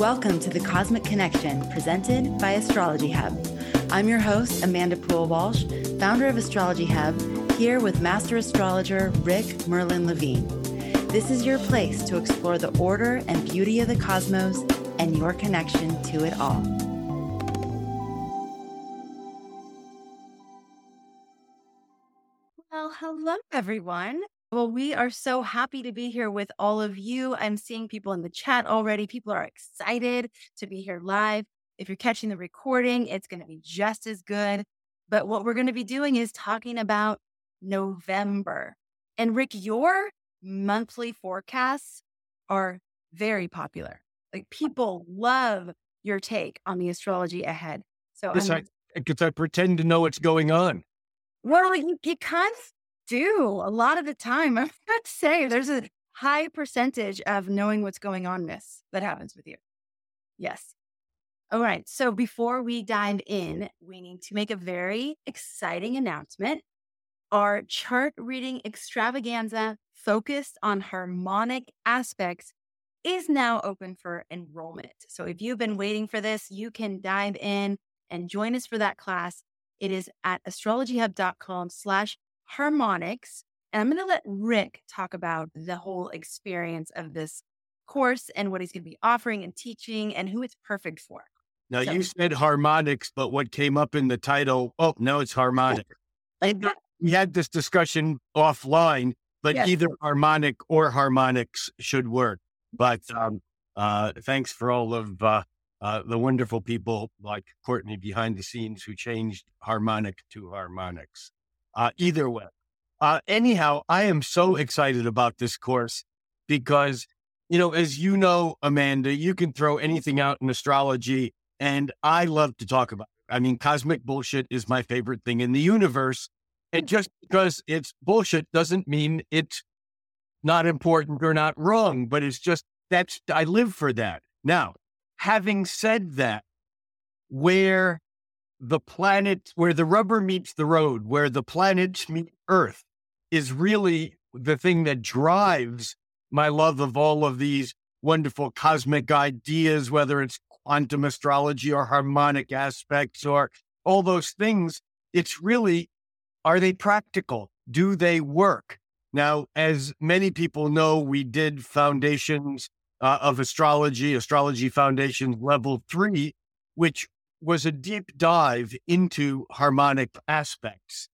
Welcome to the Cosmic Connection presented by Astrology Hub. I'm your host, Amanda Poole Walsh, founder of Astrology Hub, here with master astrologer Rick Merlin Levine. This is your place to explore the order and beauty of the cosmos and your connection to it all. Well, hello, everyone. Well, we are so happy to be here with all of you. I'm seeing people in the chat already. People are excited to be here live. If you're catching the recording, it's going to be just as good. But what we're going to be doing is talking about November. And Rick, your monthly forecasts are very popular. Like people love your take on the astrology ahead. So, because I, I, pretend to know what's going on. Well, you, you kind of do a lot of the time. I have to say, there's a high percentage of knowing what's going on miss that happens with you. Yes. All right. So before we dive in, we need to make a very exciting announcement. Our chart reading extravaganza focused on harmonic aspects is now open for enrollment. So if you've been waiting for this, you can dive in and join us for that class. It is at astrologyhub.com slash harmonics. And I'm going to let Rick talk about the whole experience of this course and what he's going to be offering and teaching and who it's perfect for. Now, so, you said harmonics, but what came up in the title, oh, no, it's harmonic. we had this discussion offline, but yes. either harmonic or harmonics should work. But um, uh, thanks for all of uh, uh, the wonderful people like Courtney behind the scenes who changed harmonic to harmonics uh, either way. Uh, anyhow, I am so excited about this course because, you know, as you know, Amanda, you can throw anything out in astrology, and I love to talk about it. I mean, cosmic bullshit is my favorite thing in the universe. And just because it's bullshit doesn't mean it's not important or not wrong, but it's just that's, I live for that. Now, having said that, where the planet, where the rubber meets the road, where the planets meet Earth, is really the thing that drives my love of all of these wonderful cosmic ideas, whether it's quantum astrology or harmonic aspects or all those things. It's really, are they practical? Do they work? Now, as many people know, we did foundations uh, of astrology, astrology foundation level three, which was a deep dive into harmonic aspects.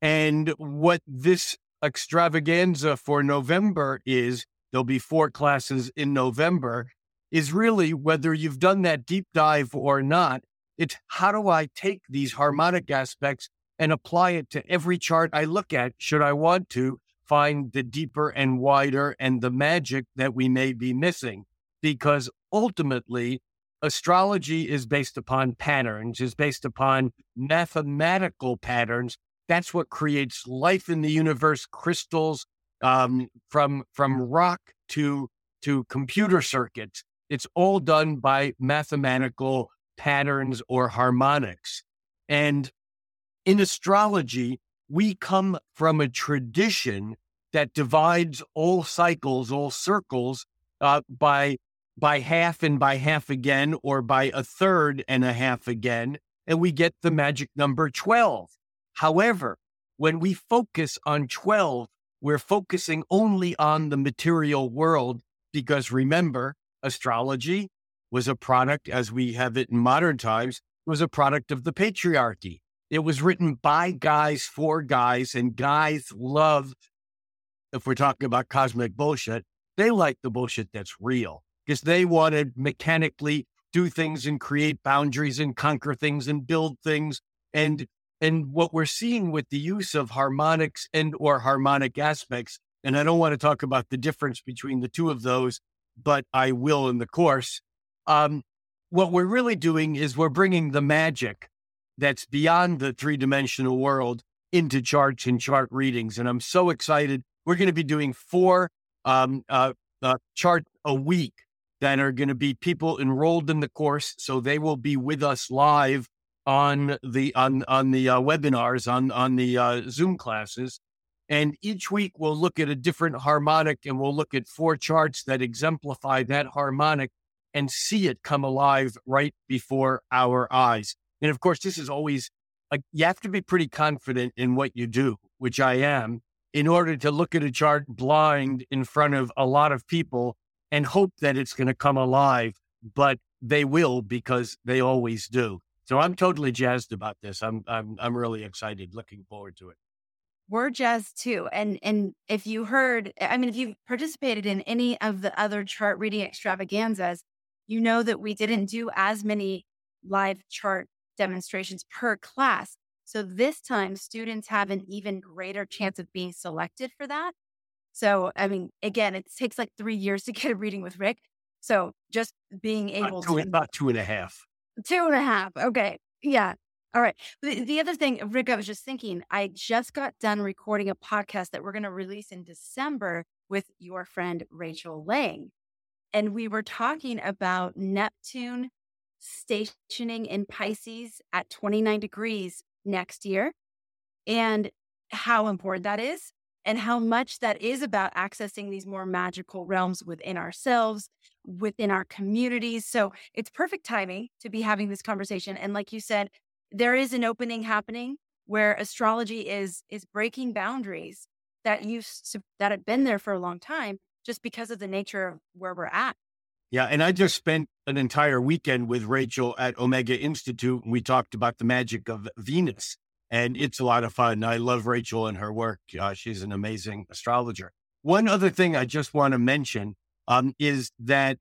And what this extravaganza for November is, there'll be four classes in November, is really whether you've done that deep dive or not. It's how do I take these harmonic aspects and apply it to every chart I look at, should I want to find the deeper and wider and the magic that we may be missing? Because ultimately, astrology is based upon patterns, is based upon mathematical patterns. That's what creates life in the universe, crystals, um, from from rock to to computer circuits. It's all done by mathematical patterns or harmonics. And in astrology, we come from a tradition that divides all cycles, all circles, uh, by by half and by half again, or by a third and a half again, and we get the magic number 12. However, when we focus on 12, we're focusing only on the material world because remember, astrology was a product, as we have it in modern times, was a product of the patriarchy. It was written by guys for guys, and guys love, if we're talking about cosmic bullshit, they like the bullshit that's real because they want to mechanically do things and create boundaries and conquer things and build things. And and what we're seeing with the use of harmonics and or harmonic aspects, and I don't want to talk about the difference between the two of those, but I will in the course. Um, what we're really doing is we're bringing the magic that's beyond the three dimensional world into charts and chart readings. And I'm so excited. We're going to be doing four um, uh, uh, a week that are going to be people enrolled in the course. So they will be with us live on the on on the uh, webinars on on the uh, Zoom classes. And each week we'll look at a different harmonic and we'll look at four charts that exemplify that harmonic and see it come alive right before our eyes. And of course, this is always like you have to be pretty confident in what you do, which I am, in order to look at a chart blind in front of a lot of people and hope that it's going to come alive. But they will because they always do. So I'm totally jazzed about this. I'm I'm I'm really excited, looking forward to it. We're jazzed too. And and if you heard, I mean, if you participated in any of the other chart reading extravaganzas, you know that we didn't do as many live chart demonstrations per class. So this time students have an even greater chance of being selected for that. So, I mean, again, it takes like three years to get a reading with Rick. So just being able about two, to. About two and a half. Two and a half. Okay. Yeah. All right. The, the other thing, Rick, I was just thinking, I just got done recording a podcast that we're going to release in December with your friend Rachel Lang. And we were talking about Neptune stationing in Pisces at 29 degrees next year and how important that is and how much that is about accessing these more magical realms within ourselves, within our communities. So it's perfect timing to be having this conversation. And like you said, there is an opening happening where astrology is is breaking boundaries that to, that had been there for a long time just because of the nature of where we're at. Yeah, and I just spent an entire weekend with Rachel at Omega Institute, and we talked about the magic of Venus, and it's a lot of fun. I love Rachel and her work. Uh, she's an amazing astrologer. One other thing I just want to mention um, is that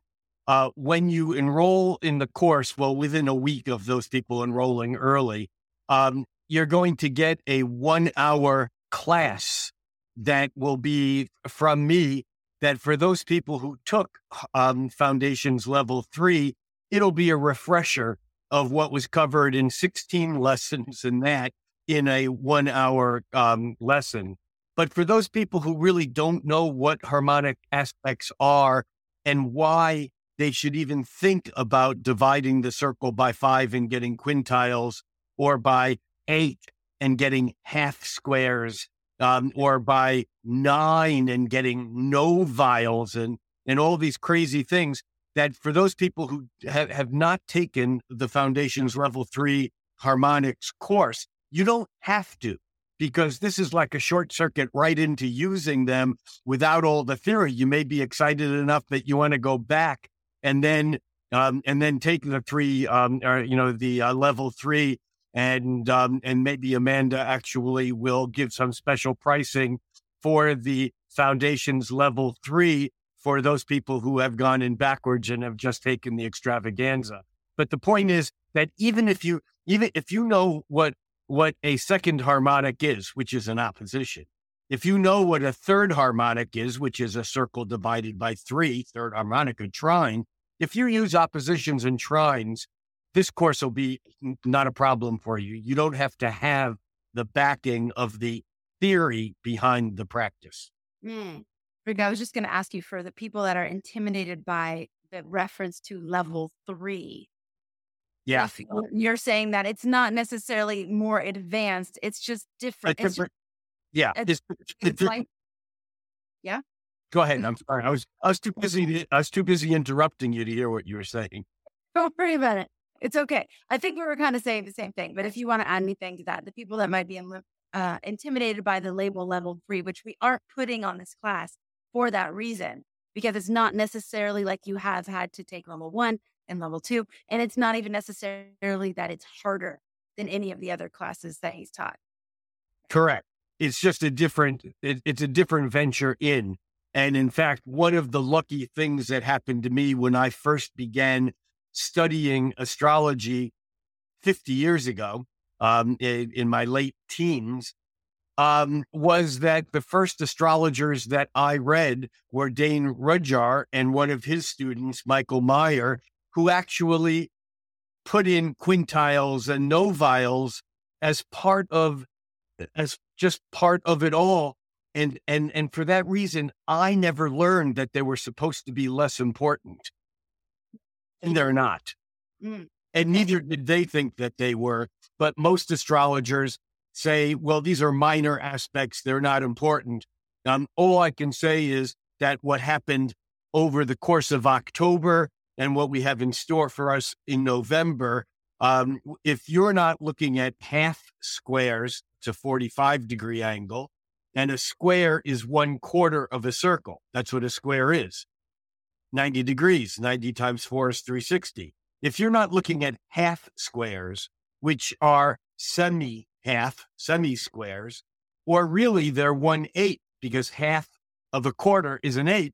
uh, when you enroll in the course, well, within a week of those people enrolling early, um, you're going to get a one hour class that will be from me that for those people who took um, foundations level three, it'll be a refresher of what was covered in 16 lessons in that in a one hour um, lesson. But for those people who really don't know what harmonic aspects are and why they should even think about dividing the circle by five and getting quintiles or by eight and getting half squares um, or by nine and getting noviles and, and all these crazy things that for those people who have, have not taken the foundations level three harmonics course, you don't have to because this is like a short circuit right into using them without all the theory. You may be excited enough that you want to go back and then um, and then take the three, um, or you know, the uh, level three and um, and maybe Amanda actually will give some special pricing for the foundations level three for those people who have gone in backwards and have just taken the extravaganza. But the point is that even if you even if you know what what a second harmonic is, which is an opposition, if you know what a third harmonic is, which is a circle divided by three, third harmonic, a trine, if you use oppositions and trines this course will be not a problem for you. You don't have to have the backing of the theory behind the practice. Mm. I was just going to ask you for the people that are intimidated by the reference to level three. Yeah. You're saying that it's not necessarily more advanced, it's just different. It's different. Just, yeah. It's, it's, it's like, yeah. Go ahead. I'm sorry. I was I was too busy. To, I was too busy interrupting you to hear what you were saying. Don't worry about it. It's okay. I think we were kind of saying the same thing, but if you want to add anything to that, the people that might be in, uh, intimidated by the label level three, which we aren't putting on this class for that reason, because it's not necessarily like you have had to take level one and level two. And it's not even necessarily that it's harder than any of the other classes that he's taught. Correct. It's just a different, it, it's a different venture in. And in fact, one of the lucky things that happened to me when I first began studying astrology 50 years ago um, in, in, my late teens um, was that the first astrologers that I read were Dane Rudhyar and one of his students, Michael Meyer, who actually put in quintiles and noviles as part of as just part of it all and and and for that reason i never learned that they were supposed to be less important and they're not. Mm. And neither did they think that they were. But most astrologers say, well, these are minor aspects, they're not important. Um, all I can say is that what happened over the course of October and what we have in store for us in November. Um, if you're not looking at half squares to 45 degree angle, and a square is one quarter of a circle. That's what a square is. 90 degrees, 90 times four is 360. If you're not looking at half squares, which are semi half, semi squares, or really they're one eighth because half of a quarter is an eighth,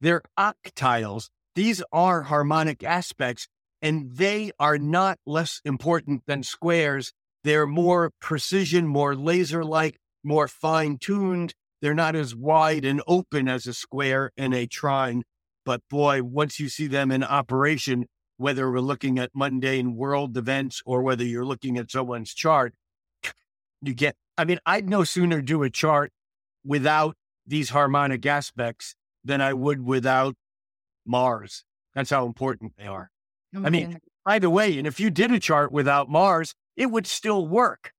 they're octiles. These are harmonic aspects and they are not less important than squares. They're more precision, more laser like, more fine tuned. They're not as wide and open as a square and a trine. But boy, once you see them in operation, whether we're looking at mundane world events or whether you're looking at someone's chart, you get, I mean, I'd no sooner do a chart without these harmonic aspects than I would without Mars. That's how important they are. Okay. I mean, by the way, and if you did a chart without Mars, it would still work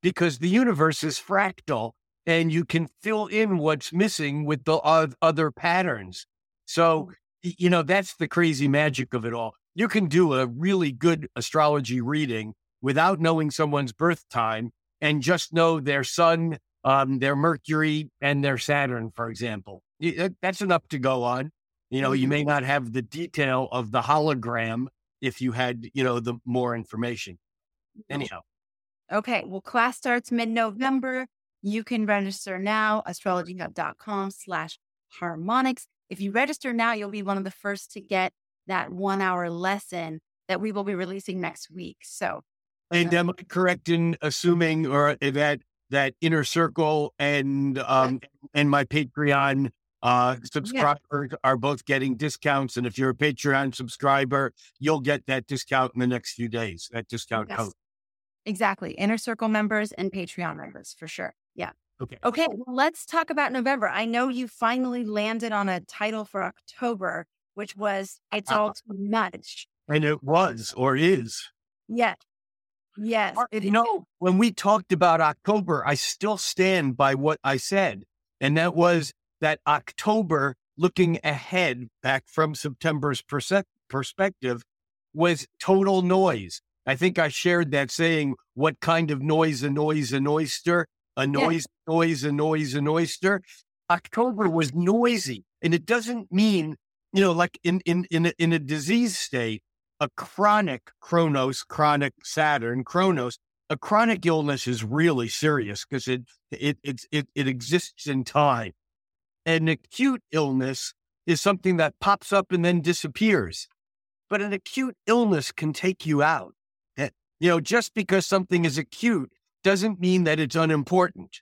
because the universe is fractal and you can fill in what's missing with the other patterns. So, you know, that's the crazy magic of it all. You can do a really good astrology reading without knowing someone's birth time and just know their sun, um, their Mercury, and their Saturn, for example. That's enough to go on. You know, you may mm-hmm. not have the detail of the hologram if you had, you know, the more information. Anyhow. Okay. Well, class starts mid-November. You can register now, astrologyhub.com slash harmonics. If you register now, you'll be one of the first to get that one hour lesson that we will be releasing next week. So, and am I correct in assuming or that that inner circle and um and my Patreon uh subscribers yeah. are both getting discounts? And if you're a Patreon subscriber, you'll get that discount in the next few days. That discount yes. code. Exactly. Inner Circle members and Patreon members for sure. Yeah. Okay. Okay. Well, let's talk about November. I know you finally landed on a title for October, which was It's uh, All Too Much. And it was or is. Yes. Yes. you know, when we talked about October, I still stand by what I said. And that was that October, looking ahead back from September's perse- perspective, was total noise. I think I shared that saying, what kind of noise annoys an oyster? A noise, yeah. noise, a noise, an oyster. October was noisy. And it doesn't mean, you know, like in, in, in, a, in a disease state, a chronic Chronos, chronic Saturn, Chronos, a chronic illness is really serious because it, it, it, it, it exists in time. An acute illness is something that pops up and then disappears. But an acute illness can take you out. Eh, you know, just because something is acute doesn't mean that it's unimportant.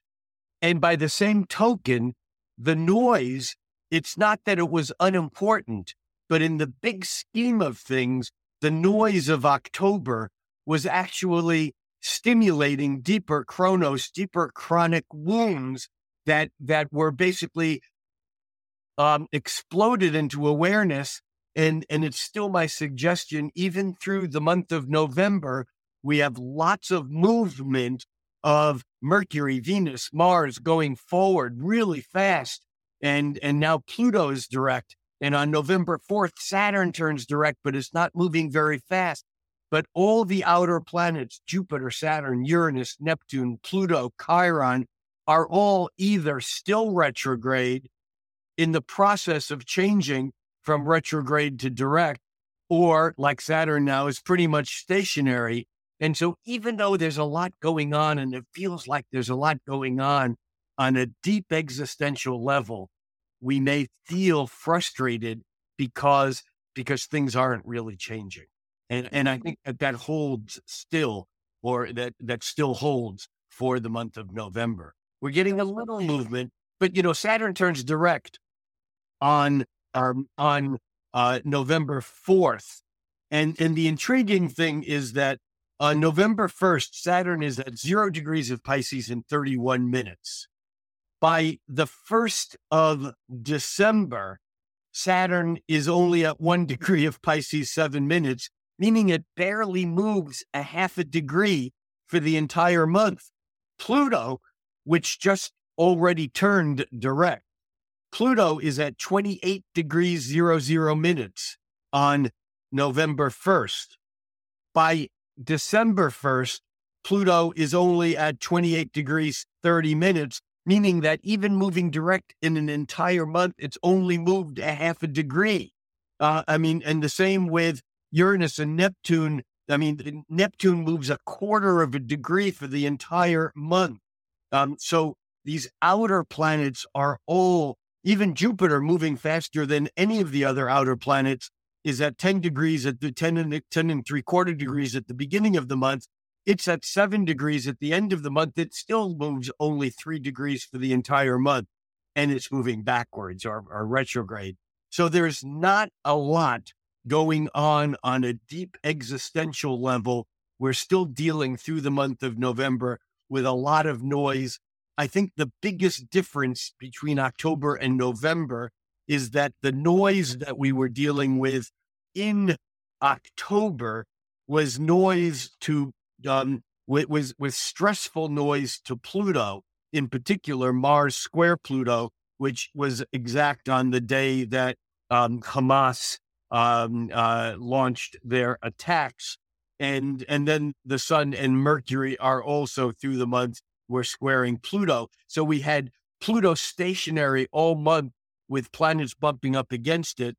And by the same token, the noise, it's not that it was unimportant, but in the big scheme of things, the noise of October was actually stimulating deeper chronos, deeper chronic wounds that that were basically um, exploded into awareness. And and it's still my suggestion, even through the month of November, we have lots of movement of Mercury, Venus, Mars going forward really fast. And, and now Pluto is direct. And on November 4th, Saturn turns direct, but it's not moving very fast. But all the outer planets, Jupiter, Saturn, Uranus, Neptune, Pluto, Chiron, are all either still retrograde in the process of changing from retrograde to direct, or like Saturn now is pretty much stationary and so, even though there's a lot going on and it feels like there's a lot going on on a deep existential level, we may feel frustrated because because things aren't really changing. And and I think that that holds still, or that that still holds for the month of November. We're getting a little movement, but you know, Saturn turns direct on um, on uh, November fourth, and and the intriguing thing is that on November 1st, Saturn is at zero degrees of Pisces in 31 minutes. By the 1st of December, Saturn is only at one degree of Pisces, seven minutes, meaning it barely moves a half a degree for the entire month. Pluto, which just already turned direct, Pluto is at 28 degrees zero zero minutes on November 1st. By December 1st, Pluto is only at 28 degrees 30 minutes, meaning that even moving direct in an entire month, it's only moved a half a degree. Uh, I mean, and the same with Uranus and Neptune. I mean, Neptune moves a quarter of a degree for the entire month. Um, so these outer planets are all, even Jupiter moving faster than any of the other outer planets is at 10 degrees at the 10 and 10 and three quarter degrees at the beginning of the month. It's at seven degrees at the end of the month. It still moves only three degrees for the entire month and it's moving backwards or, or retrograde. So there's not a lot going on on a deep existential level. We're still dealing through the month of November with a lot of noise. I think the biggest difference between October and November is that the noise that we were dealing with in October was noise to um, was was stressful noise to Pluto, in particular Mars square Pluto, which was exact on the day that um, Hamas um, uh, launched their attacks, and and then the Sun and Mercury are also through the month were squaring Pluto. So we had Pluto stationary all month with planets bumping up against it,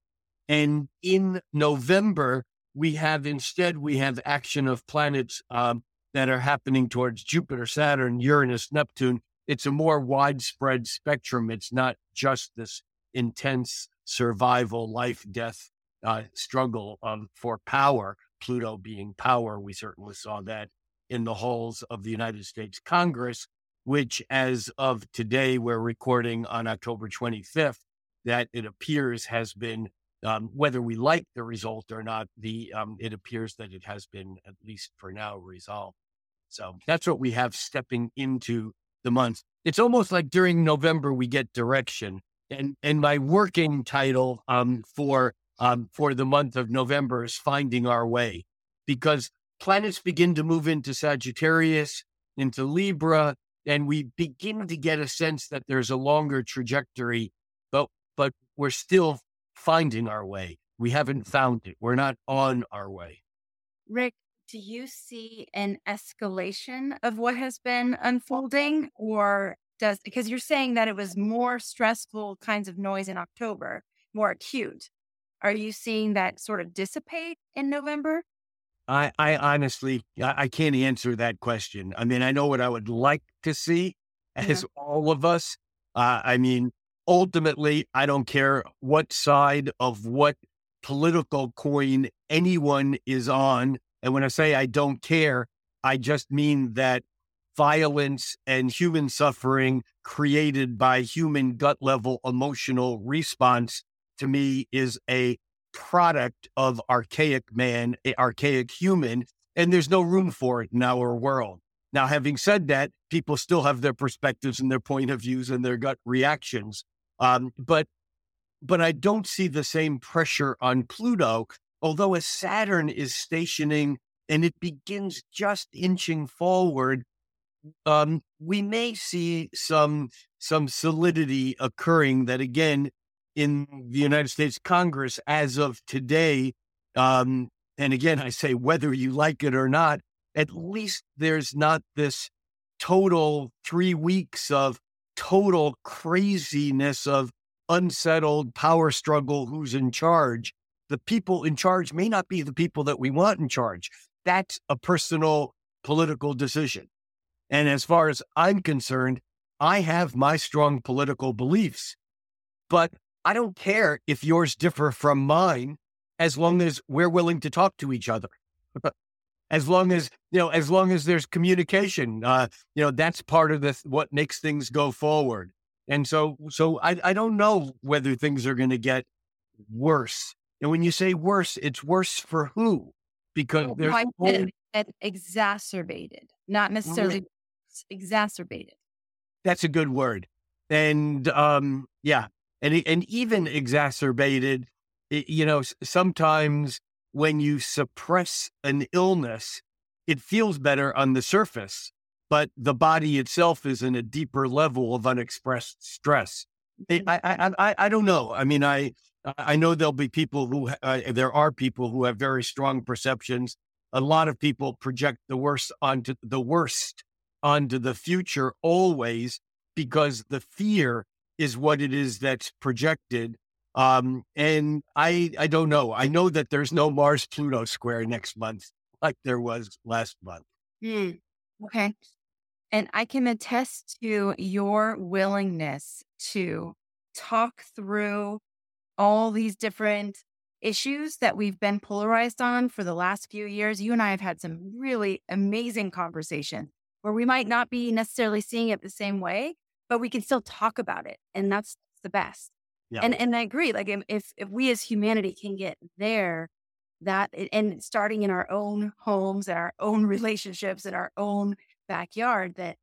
and in November we have instead we have action of planets um, that are happening towards Jupiter, Saturn, Uranus, Neptune. It's a more widespread spectrum. It's not just this intense survival, life, death uh, struggle um, for power. Pluto being power, we certainly saw that in the halls of the United States Congress, which, as of today, we're recording on October 25th, that it appears has been um, whether we like the result or not, the um, it appears that it has been at least for now resolved. So that's what we have stepping into the month. It's almost like during November we get direction, and and my working title um, for um, for the month of November is finding our way, because planets begin to move into Sagittarius, into Libra, and we begin to get a sense that there's a longer trajectory, but but we're still finding our way. We haven't found it. We're not on our way. Rick, do you see an escalation of what has been unfolding or does because you're saying that it was more stressful kinds of noise in October, more acute. Are you seeing that sort of dissipate in November? I, I honestly, I, I can't answer that question. I mean, I know what I would like to see as yeah. all of us. Uh, I mean, ultimately, I don't care what side of what political coin anyone is on. And when I say I don't care, I just mean that violence and human suffering created by human gut level emotional response to me is a product of archaic man, archaic human, and there's no room for it in our world. Now, having said that, people still have their perspectives and their point of views and their gut reactions. Um, but but I don't see the same pressure on Pluto, although as Saturn is stationing and it begins just inching forward, um, we may see some some solidity occurring that again in the United States Congress as of today. Um, and again, I say whether you like it or not, at least there's not this total three weeks of total craziness of unsettled power struggle who's in charge. The people in charge may not be the people that we want in charge. That's a personal political decision. And as far as I'm concerned, I have my strong political beliefs, but I don't care if yours differ from mine as long as we're willing to talk to each other. as long as you know as long as there's communication uh you know that's part of the what makes things go forward. And so so i i don't know whether things are going to get worse. And when you say worse it's worse for who? Because well, there's whole... exacerbated not necessarily exacerbated. That's a good word. And um yeah and and even exacerbated you know sometimes when you suppress an illness, it feels better on the surface, but the body itself is in a deeper level of unexpressed stress. I, I, I, I don't know. I mean, I, I know there'll be people who, uh, there are people who have very strong perceptions. A lot of people project the worst onto the worst onto the future always because the fear is what it is that's projected. Um, and I, I don't know. I know that there's no Mars Pluto square next month like there was last month. Mm, okay. And I can attest to your willingness to talk through all these different issues that we've been polarized on for the last few years. You and I have had some really amazing conversation where we might not be necessarily seeing it the same way, but we can still talk about it. And that's the best. Yeah. And and I agree. Like if if we as humanity can get there, that and starting in our own homes and our own relationships and our own backyard, that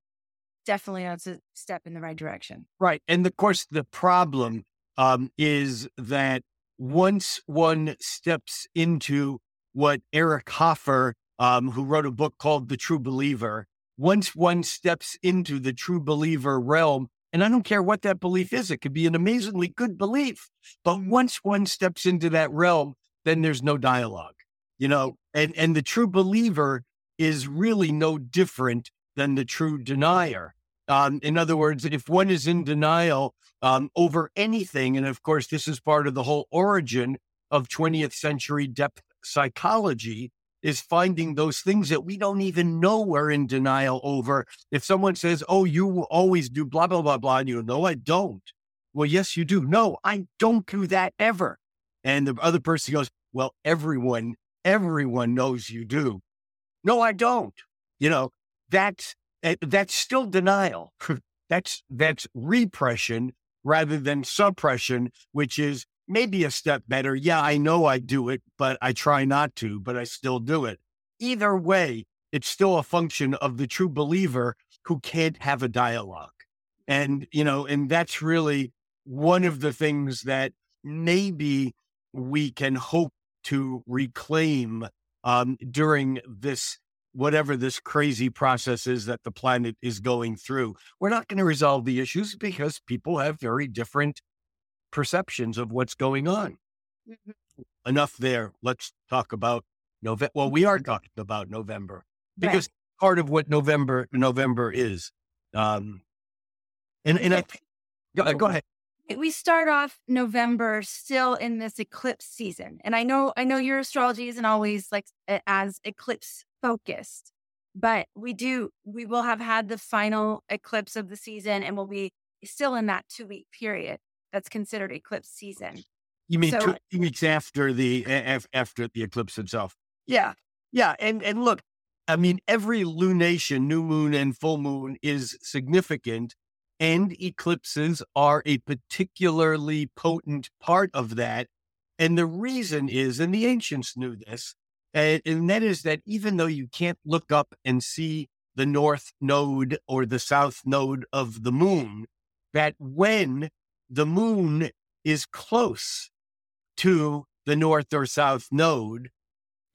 definitely that's a step in the right direction. Right. And of course the problem um, is that once one steps into what Eric Hoffer, um, who wrote a book called The True Believer, once one steps into the true believer realm, and I don't care what that belief is, it could be an amazingly good belief. But once one steps into that realm, then there's no dialogue, you know, and, and the true believer is really no different than the true denier. Um, in other words, if one is in denial um, over anything, and of course, this is part of the whole origin of 20th century depth psychology, is finding those things that we don't even know we're in denial over. If someone says, Oh, you always do blah, blah, blah, blah, and you know, I don't. Well, yes, you do. No, I don't do that ever. And the other person goes, Well, everyone, everyone knows you do. No, I don't. You know, that's Eh, that's still denial. that's that's repression rather than suppression, which is maybe a step better. Yeah, I know I do it, but I try not to, but I still do it. Either way, it's still a function of the true believer who can't have a dialogue. And, you know, and that's really one of the things that maybe we can hope to reclaim um, during this whatever this crazy process is that the planet is going through. We're not going to resolve the issues because people have very different perceptions of what's going on. Mm-hmm. Enough there. Let's talk about November. Well, we are talking about November because right. part of what November November is. Um, and and I, go, go ahead we start off November still in this eclipse season. And I know I know your astrology isn't always like as eclipse focused, but we do we will have had the final eclipse of the season and we'll be still in that 2 week period that's considered eclipse season. You mean so, two weeks after the after the eclipse itself? Yeah. Yeah, and and look, I mean every lunation, new moon and full moon is significant and eclipses are a particularly potent part of that. And the reason is, and the ancients knew this, and, and, that is that even though you can't look up and see the north node or the south node of the moon, that when the moon is close to the north or south node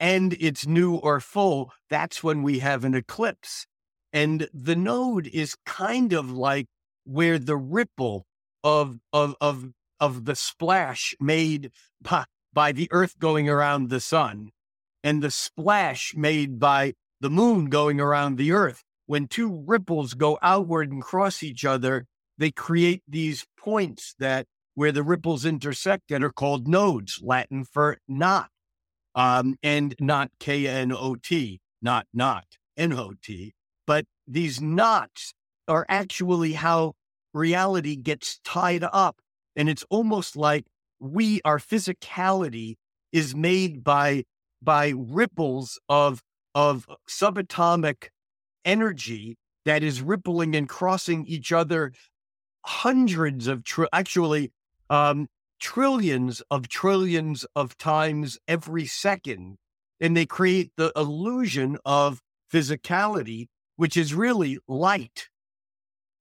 and it's new or full, that's when we have an eclipse. And the node is kind of like where the ripple of of of of the splash made by, by the earth going around the sun and the splash made by the moon going around the earth when two ripples go outward and cross each other they create these points that where the ripples intersect that are called nodes latin for knot um, and not k-n-o-t not not n-o-t but these knots are actually how reality gets tied up. And it's almost like we, our physicality is made by, by ripples of, of subatomic energy that is rippling and crossing each other hundreds of, tr- actually, um, trillions of trillions of times every second. And they create the illusion of physicality, which is really light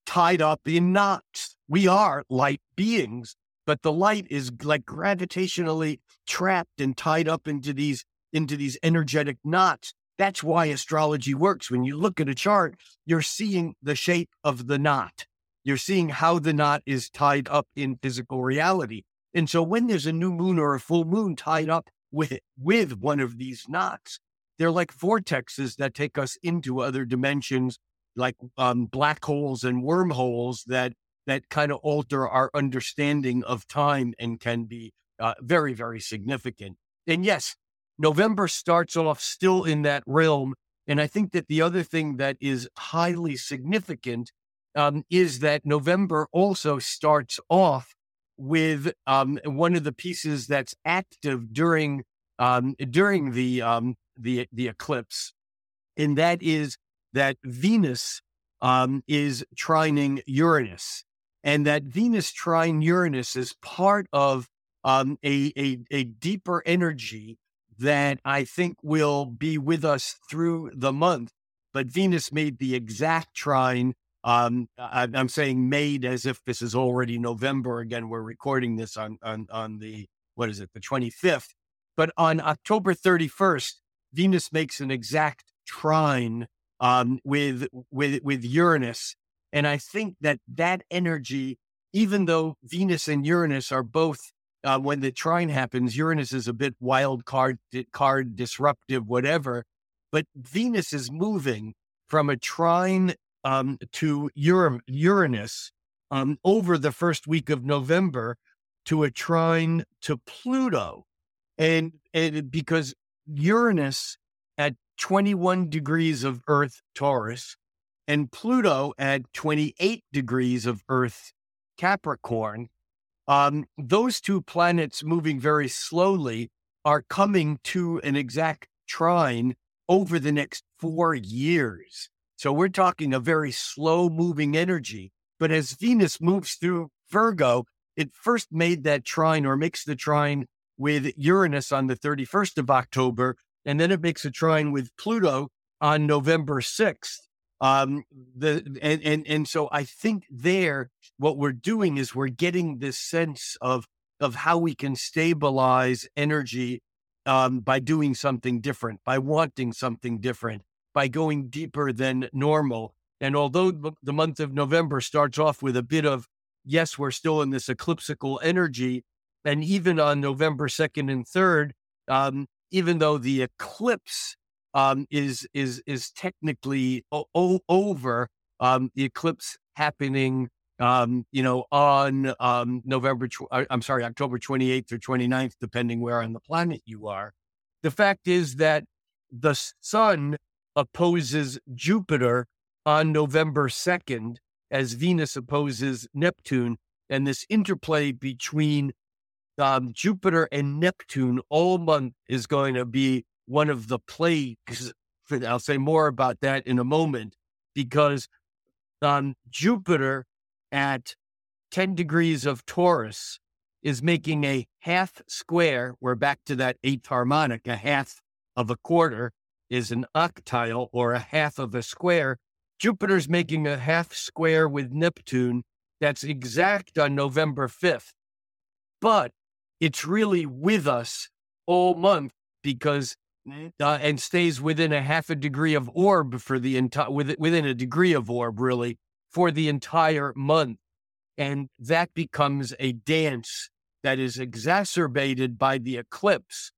tied up in knots. We are light beings, but the light is like gravitationally trapped and tied up into these into these energetic knots. That's why astrology works. When you look at a chart, you're seeing the shape of the knot. You're seeing how the knot is tied up in physical reality. And so when there's a new moon or a full moon tied up with it, with one of these knots, they're like vortexes that take us into other dimensions, like um, black holes and wormholes that that kind of alter our understanding of time and can be uh, very, very significant. And yes, November starts off still in that realm. And I think that the other thing that is highly significant um, is that November also starts off with um, one of the pieces that's active during um, during the um, the the eclipse, and that is that Venus um, is trining Uranus, and that Venus trine Uranus is part of um, a, a a deeper energy that I think will be with us through the month. But Venus made the exact trine. Um, I, am saying made as if this is already November. Again, we're recording this on on on the what is it, the 25th. But on October 31st, Venus makes an exact trine um, with with with Uranus, and I think that that energy, even though Venus and Uranus are both uh, when the trine happens, Uranus is a bit wild card, card disruptive, whatever. But Venus is moving from a trine um, to Uranus um, over the first week of November to a trine to Pluto. And, and because Uranus at 21 degrees of Earth Taurus and Pluto at 28 degrees of Earth Capricorn um, those two planets moving very slowly are coming to an exact trine over the next four years. So we're talking a very slow moving energy. But as Venus moves through Virgo, it first made that trine or makes the trine with Uranus on the 31st of October, and then it makes a trine with Pluto on November 6th. Um, the and, and and so I think there what we're doing is we're getting this sense of of how we can stabilize energy um, by doing something different, by wanting something different, by going deeper than normal. And although the month of November starts off with a bit of yes, we're still in this eclipsical energy, and even on November second and third, um, even though the eclipse um, is is is technically o- o- over. Um, the eclipse happening, um, you know, on um, November. Tw- uh, I'm sorry, October 28th or 29th, depending where on the planet you are. The fact is that the sun opposes Jupiter on November 2nd, as Venus opposes Neptune, and this interplay between um, Jupiter and Neptune all month is going to be one of the plagues. I'll say more about that in a moment because um, Jupiter at 10 degrees of Taurus is making a half square. We're back to that eighth harmonic. A half of a quarter is an octile or a half of a square. Jupiter's making a half square with Neptune that's exact on November 5th. But it's really with us all month because uh, and stays within a half a degree of orb for the entire within a degree of orb really for the entire month and that becomes a dance that is exacerbated by the eclipse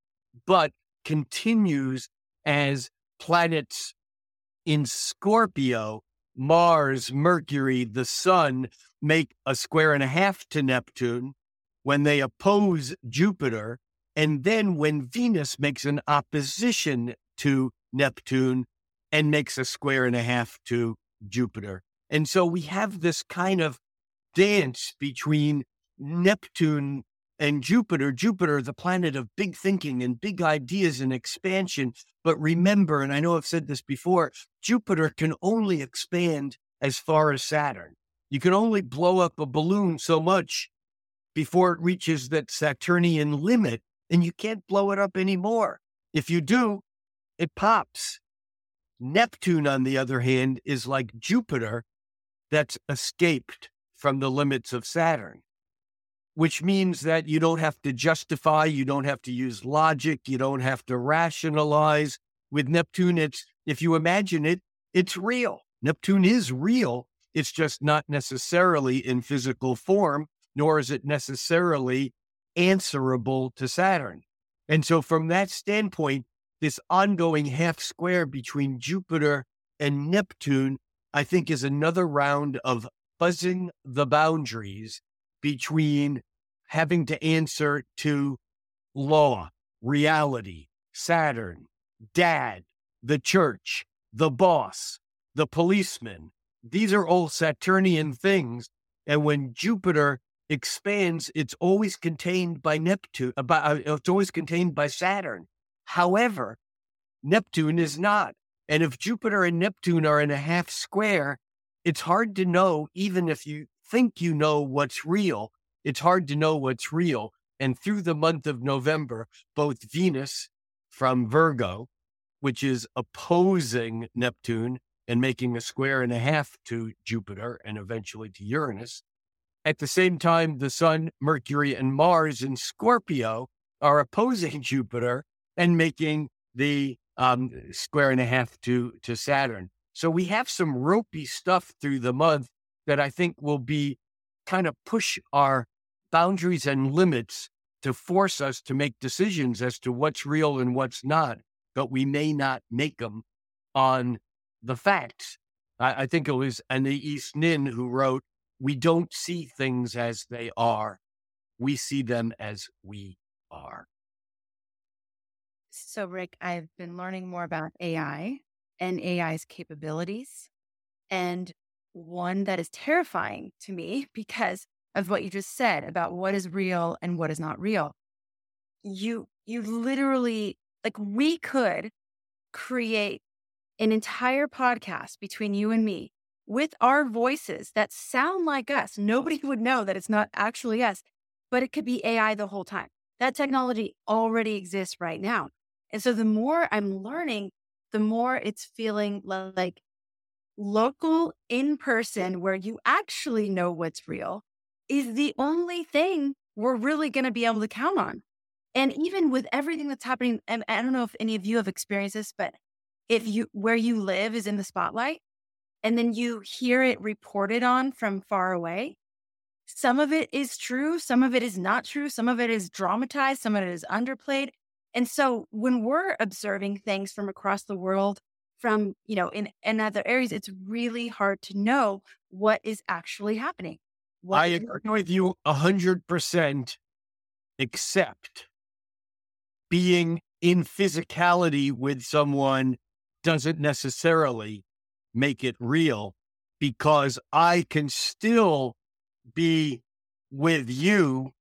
but continues as planets in scorpio mars mercury the sun make a square and a half to neptune when they oppose jupiter and then when Venus makes an opposition to Neptune and makes a square and a half to Jupiter. And so we have this kind of dance between Neptune and Jupiter. Jupiter, the planet of big thinking and big ideas and expansion. But remember, and I know I've said this before, Jupiter can only expand as far as Saturn. You can only blow up a balloon so much before it reaches that Saturnian limit and you can't blow it up anymore. If you do, it pops. Neptune, on the other hand, is like Jupiter that's escaped from the limits of Saturn, which means that you don't have to justify, you don't have to use logic, you don't have to rationalize. With Neptune, it's if you imagine it, it's real. Neptune is real. It's just not necessarily in physical form, nor is it necessarily answerable to Saturn. And so, from that standpoint, this ongoing half square between Jupiter and Neptune, I think, is another round of buzzing the boundaries between having to answer to law, reality, Saturn, dad, the church, the boss, the policeman. These are all Saturnian things. And when Jupiter expands, it's always contained by Neptune, uh, by, uh, it's always contained by Saturn. However, Neptune is not. And if Jupiter and Neptune are in a half square, it's hard to know, even if you think you know what's real, it's hard to know what's real. And through the month of November, both Venus from Virgo, which is opposing Neptune and making a square and a half to Jupiter and eventually to Uranus, at the same time, the Sun, Mercury, and Mars in Scorpio are opposing Jupiter and making the um, square and a half to, to Saturn. So we have some ropey stuff through the month that I think will be kind of push our boundaries and limits to force us to make decisions as to what's real and what's not, but we may not make them on the facts. I, I think it was Anais Nin who wrote, We don't see things as they are, we see them as we are. So, Rick, I've been learning more about AI and AI's capabilities. And one that is terrifying to me because of what you just said about what is real and what is not real. You you literally like we could create an entire podcast between you and me with our voices that sound like us. Nobody would know that it's not actually us, but it could be AI the whole time. That technology already exists right now. And so the more I'm learning, the more it's feeling like local in person where you actually know what's real is the only thing we're really going to be able to count on. And even with everything that's happening, and I don't know if any of you have experienced this, but if you where you live is in the spotlight and then you hear it reported on from far away, some of it is true, some of it is not true, some of it is dramatized, some of it is underplayed. And so when we're observing things from across the world, from, you know, in, in other areas, it's really hard to know what is actually happening. What I agree with you a hundred percent, except being in physicality with someone doesn't necessarily make it real because I can still be with you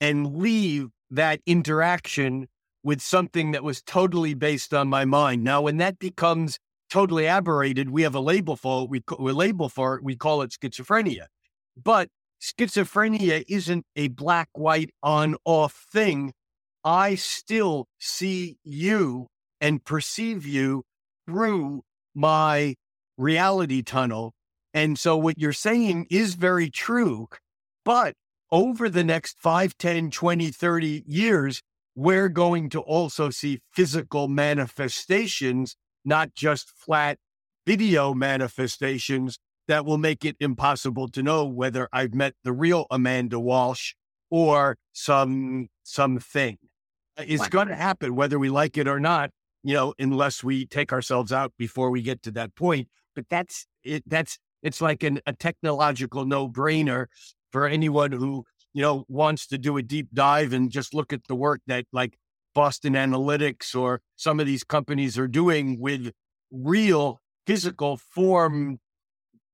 and leave that interaction with something that was totally based on my mind. Now, when that becomes totally aberrated, we have a label for it. We, we label for it. We call it schizophrenia. But schizophrenia isn't a black, white, on, off thing. I still see you and perceive you through my reality tunnel. And so what you're saying is very true. But over the next 5, 10, 20, 30 years, we're going to also see physical manifestations, not just flat video manifestations that will make it impossible to know whether I've met the real Amanda Walsh or some something. Uh, it's going to happen whether we like it or not, you know, unless we take ourselves out before we get to that point. But that's it. That's it's like an, a technological no brainer for anyone who you know, wants to do a deep dive and just look at the work that like Boston Analytics or some of these companies are doing with real physical form,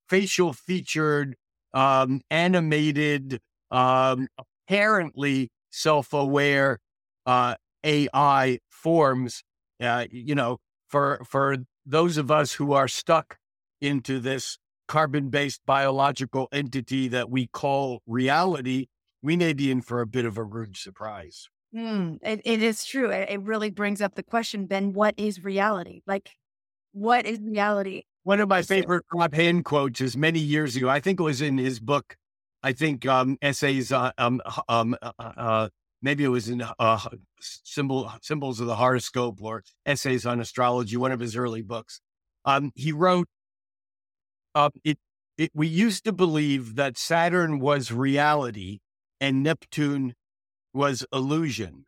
facial featured, um, animated, um, apparently self aware uh, AI forms. Uh, you know, for for those of us who are stuck into this carbon based biological entity that we call reality, we may be in for a bit of a rude surprise. Mm, it, it is true. It, it really brings up the question, Ben, what is reality? Like, what is reality? One of my favorite Rob Hand quotes is many years ago. I think it was in his book. I think um, essays. Uh, um, um, uh, uh, uh, maybe it was in uh, symbol symbols of the horoscope or essays on astrology. One of his early books. Um, he wrote, uh, "It. It. We used to believe that Saturn was reality, and Neptune was illusion.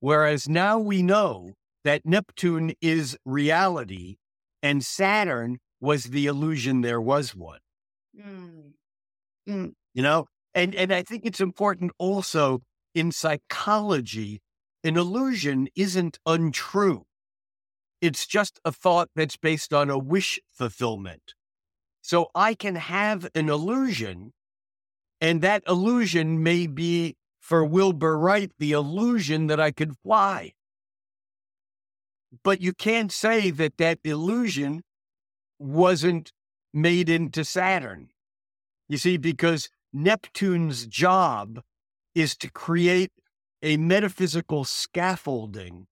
Whereas now we know that Neptune is reality and Saturn was the illusion there was one. Mm. Mm. You know, and, and I think it's important also in psychology, an illusion isn't untrue. It's just a thought that's based on a wish fulfillment. So I can have an illusion, and that illusion may be for Wilbur Wright the illusion that I could fly. But you can't say that that illusion wasn't made into Saturn. You see, because Neptune's job is to create a metaphysical scaffolding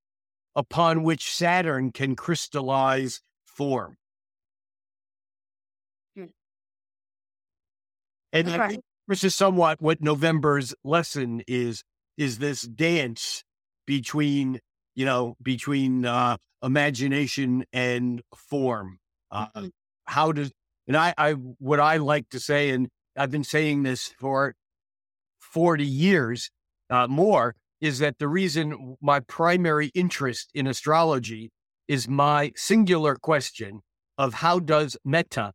upon which Saturn can crystallize form. Hmm. And I this is somewhat what November's lesson is, is this dance between, you know, between uh, imagination and form. Uh, mm-hmm. How does, and I, I, what I like to say, and I've been saying this for 40 years uh, more, is that the reason my primary interest in astrology is my singular question of how does meta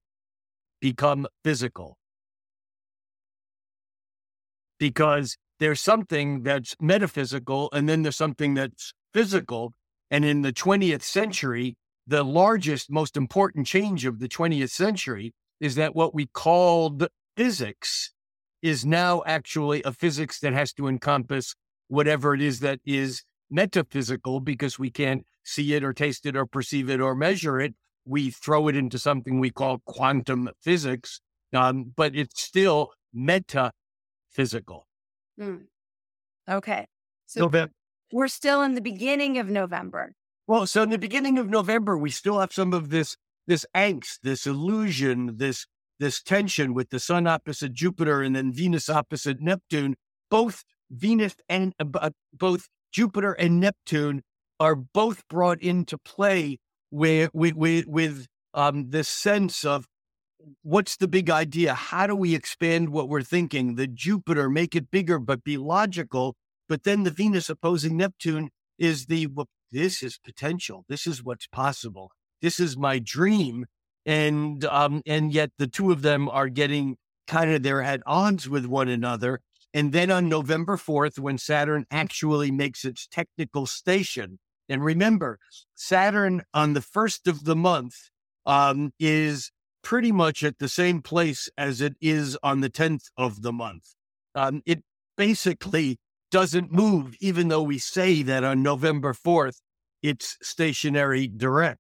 become physical? Because there's something that's metaphysical and then there's something that's physical. And in the 20th century, the largest, most important change of the 20th century is that what we called physics is now actually a physics that has to encompass whatever it is that is metaphysical because we can't see it or taste it or perceive it or measure it. We throw it into something we call quantum physics, um, but it's still metaphysical. Mm. Okay. So November. we're still in the beginning of November. Well, so in the beginning of November, we still have some of this this angst, this illusion, this this tension with the sun opposite Jupiter and then Venus opposite Neptune. Both Venus and uh, both Jupiter and Neptune are both brought into play with with with um, this sense of what's the big idea? How do we expand what we're thinking? The Jupiter make it bigger but be logical, but then the Venus opposing Neptune is the well, this is potential. This is what's possible. This is my dream, and um, and yet the two of them are getting kind of they're at odds with one another and then on November 4th, when Saturn actually makes its technical station, and remember, Saturn on the first of the month um, is pretty much at the same place as it is on the 10th of the month. Um, it basically doesn't move, even though we say that on November 4th, it's stationary direct.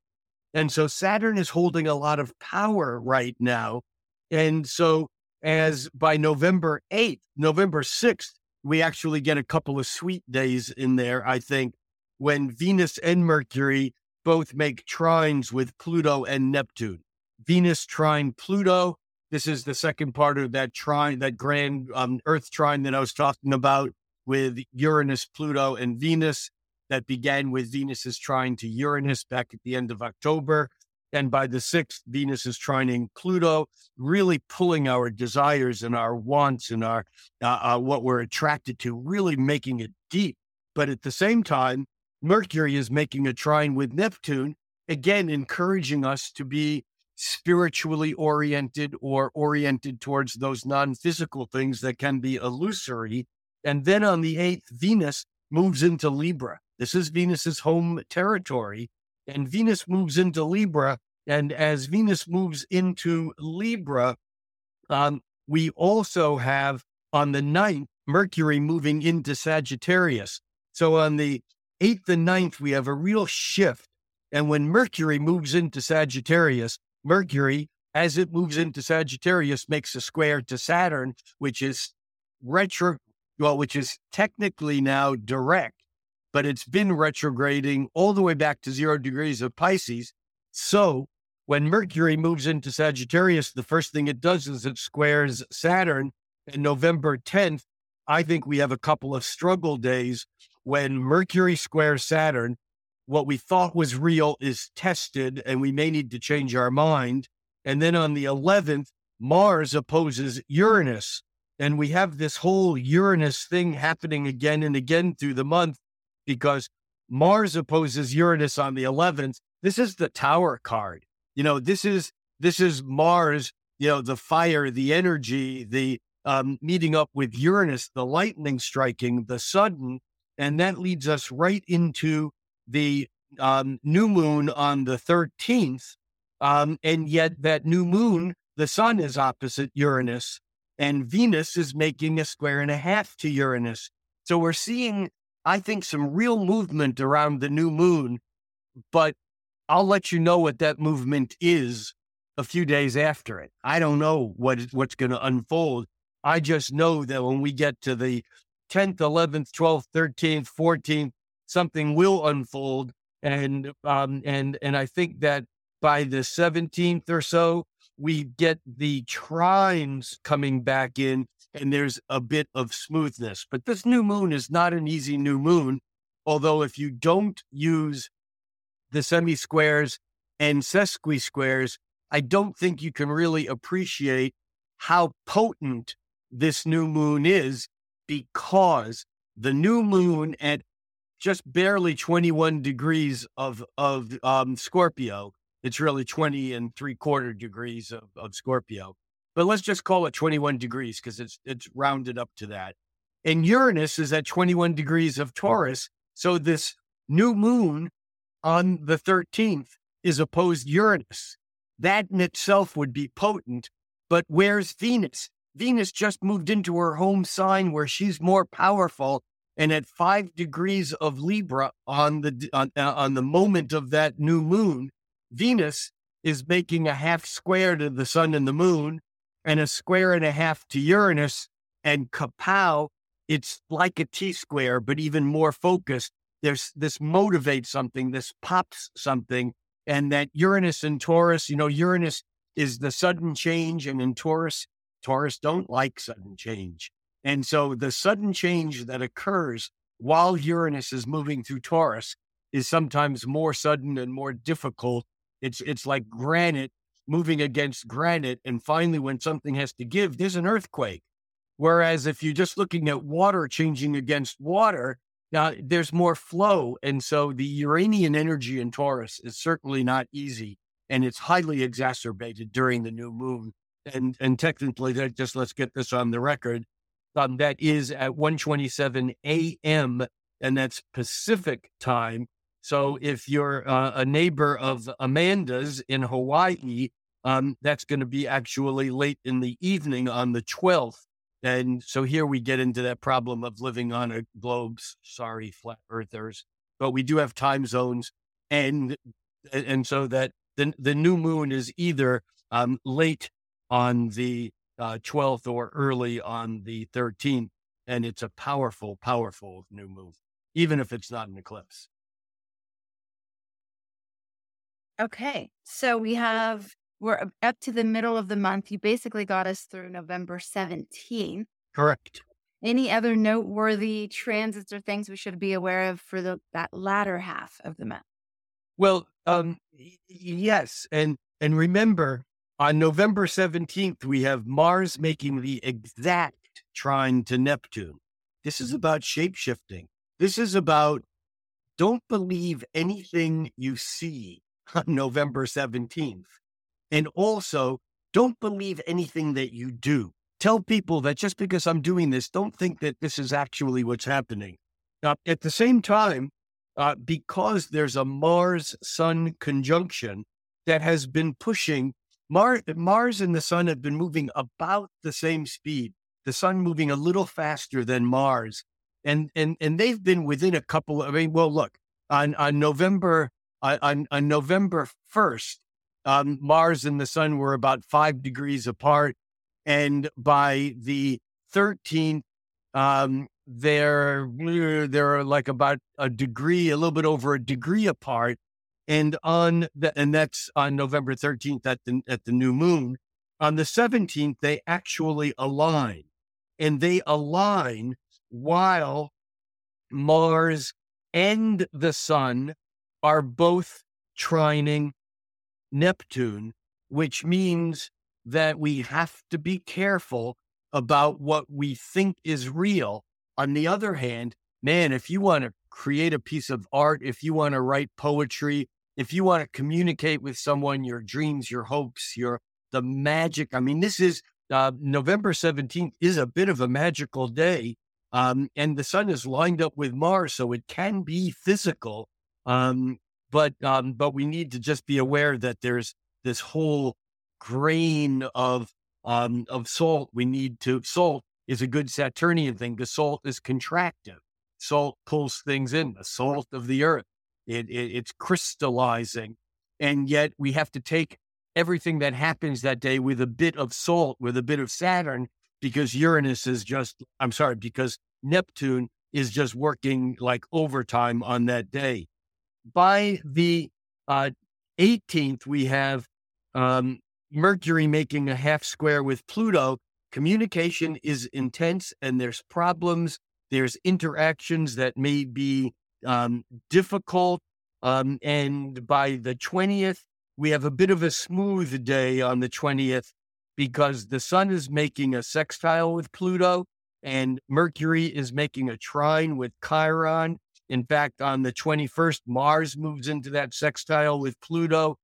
And so Saturn is holding a lot of power right now. And so as by November 8th, November 6th, we actually get a couple of sweet days in there, I think, when Venus and Mercury both make trines with Pluto and Neptune. Venus trine Pluto. This is the second part of that trine, that grand um, Earth trine that I was talking about with Uranus, Pluto, and Venus that began with Venus's trine to Uranus back at the end of October. And by the sixth, Venus is trining Pluto, really pulling our desires and our wants and our uh, uh, what we're attracted to, really making it deep. But at the same time, Mercury is making a trine with Neptune, again encouraging us to be spiritually oriented or oriented towards those non-physical things that can be illusory. And then on the eighth, Venus moves into Libra. This is Venus's home territory and Venus moves into Libra. And as Venus moves into Libra, um, we also have on the 9th, Mercury moving into Sagittarius. So on the 8th and 9th, we have a real shift. And when Mercury moves into Sagittarius, Mercury, as it moves into Sagittarius, makes a square to Saturn, which is retro, well, which is technically now direct but it's been retrograding all the way back to zero degrees of Pisces. So when Mercury moves into Sagittarius, the first thing it does is it squares Saturn. And November 10th, I think we have a couple of struggle days when Mercury squares Saturn. What we thought was real is tested, and we may need to change our mind. And then on the 11th, Mars opposes Uranus. And we have this whole Uranus thing happening again and again through the month because Mars opposes Uranus on the 11th. This is the tower card. You know, this is this is Mars, you know, the fire, the energy, the um, meeting up with Uranus, the lightning striking, the sudden, and that leads us right into the um, new moon on the 13th. Um, and yet, that new moon, the sun is opposite Uranus, and Venus is making a square and a half to Uranus. So we're seeing, I think, some real movement around the new moon, but I'll let you know what that movement is a few days after it. I don't know what what's going to unfold. I just know that when we get to the 10th, 11th, 12th, 13th, 14th, something will unfold. And, um, and, and I think that by the 17th or so, we get the trines coming back in and there's a bit of smoothness. But this new moon is not an easy new moon. Although, if you don't use the semi squares and sesqui squares, I don't think you can really appreciate how potent this new moon is because the new moon at just barely 21 degrees of of um, Scorpio. It's really 20 and three quarter degrees of, of Scorpio, but let's just call it 21 degrees because it's it's rounded up to that. And Uranus is at 21 degrees of Taurus, so this new moon on the 13th is opposed Uranus. That in itself would be potent, but where's Venus? Venus just moved into her home sign where she's more powerful. And at five degrees of Libra on the on, uh, on the moment of that new moon, Venus is making a half square to the sun and the moon, and a square and a half to Uranus. And kapow, it's like a T square, but even more focused. There's this motivates something, this pops something, and that Uranus and Taurus, you know, Uranus is the sudden change, and in Taurus, Taurus don't like sudden change. And so the sudden change that occurs while Uranus is moving through Taurus is sometimes more sudden and more difficult. It's it's like granite moving against granite. And finally, when something has to give, there's an earthquake. Whereas if you're just looking at water changing against water, now there's more flow. And so the Uranian energy in Taurus is certainly not easy. And it's highly exacerbated during the new moon and and technically, just let's get this on the record. Um, that is at 1:27 a.m. and that's Pacific time. So if you're uh, a neighbor of Amanda's in Hawaii, um, that's going to be actually late in the evening on the 12th. And so here we get into that problem of living on a globe. Sorry, flat earthers, but we do have time zones, and and so that the the new moon is either um, late on the uh, 12th or early on the 13th. And it's a powerful, powerful new moon, even if it's not an eclipse. Okay. So we have, we're up to the middle of the month. You basically got us through November 17th. Correct. Any other noteworthy transits or things we should be aware of for the that latter half of the month? Well, um, yes, and and remember, on November 17th, we have Mars making the exact trine to Neptune. This is about shape shifting. This is about don't believe anything you see on November 17th. And also, don't believe anything that you do. Tell people that just because I'm doing this, don't think that this is actually what's happening. Now, at the same time, uh, because there's a Mars Sun conjunction that has been pushing Mars, Mars and the sun have been moving about the same speed. The sun moving a little faster than Mars, and and and they've been within a couple. Of, I mean, well, look on on November on on November first, um, Mars and the sun were about five degrees apart, and by the thirteenth, um, they're they're like about a degree, a little bit over a degree apart. And on the, and that's on November 13th at the, at the new moon. On the 17th, they actually align and they align while Mars and the sun are both trining Neptune, which means that we have to be careful about what we think is real. On the other hand, man, if you want to create a piece of art, if you want to write poetry, if you want to communicate with someone your dreams, your hopes, your the magic. I mean, this is uh, November 17th is a bit of a magical day. Um, and the sun is lined up with Mars, so it can be physical. Um, but um, but we need to just be aware that there's this whole grain of um, of salt. We need to salt is a good Saturnian thing. The salt is contractive. Salt pulls things in. The salt of the earth. It, it, it's crystallizing, and yet we have to take everything that happens that day with a bit of salt, with a bit of Saturn, because Uranus is just. I'm sorry, because Neptune is just working like overtime on that day. By the uh, 18th, we have um, Mercury making a half square with Pluto. Communication is intense and there's problems. There's interactions that may be um, difficult. Um, and by the 20th, we have a bit of a smooth day on the 20th because the sun is making a sextile with Pluto and Mercury is making a trine with Chiron. In fact, on the 21st, Mars moves into that sextile with Pluto.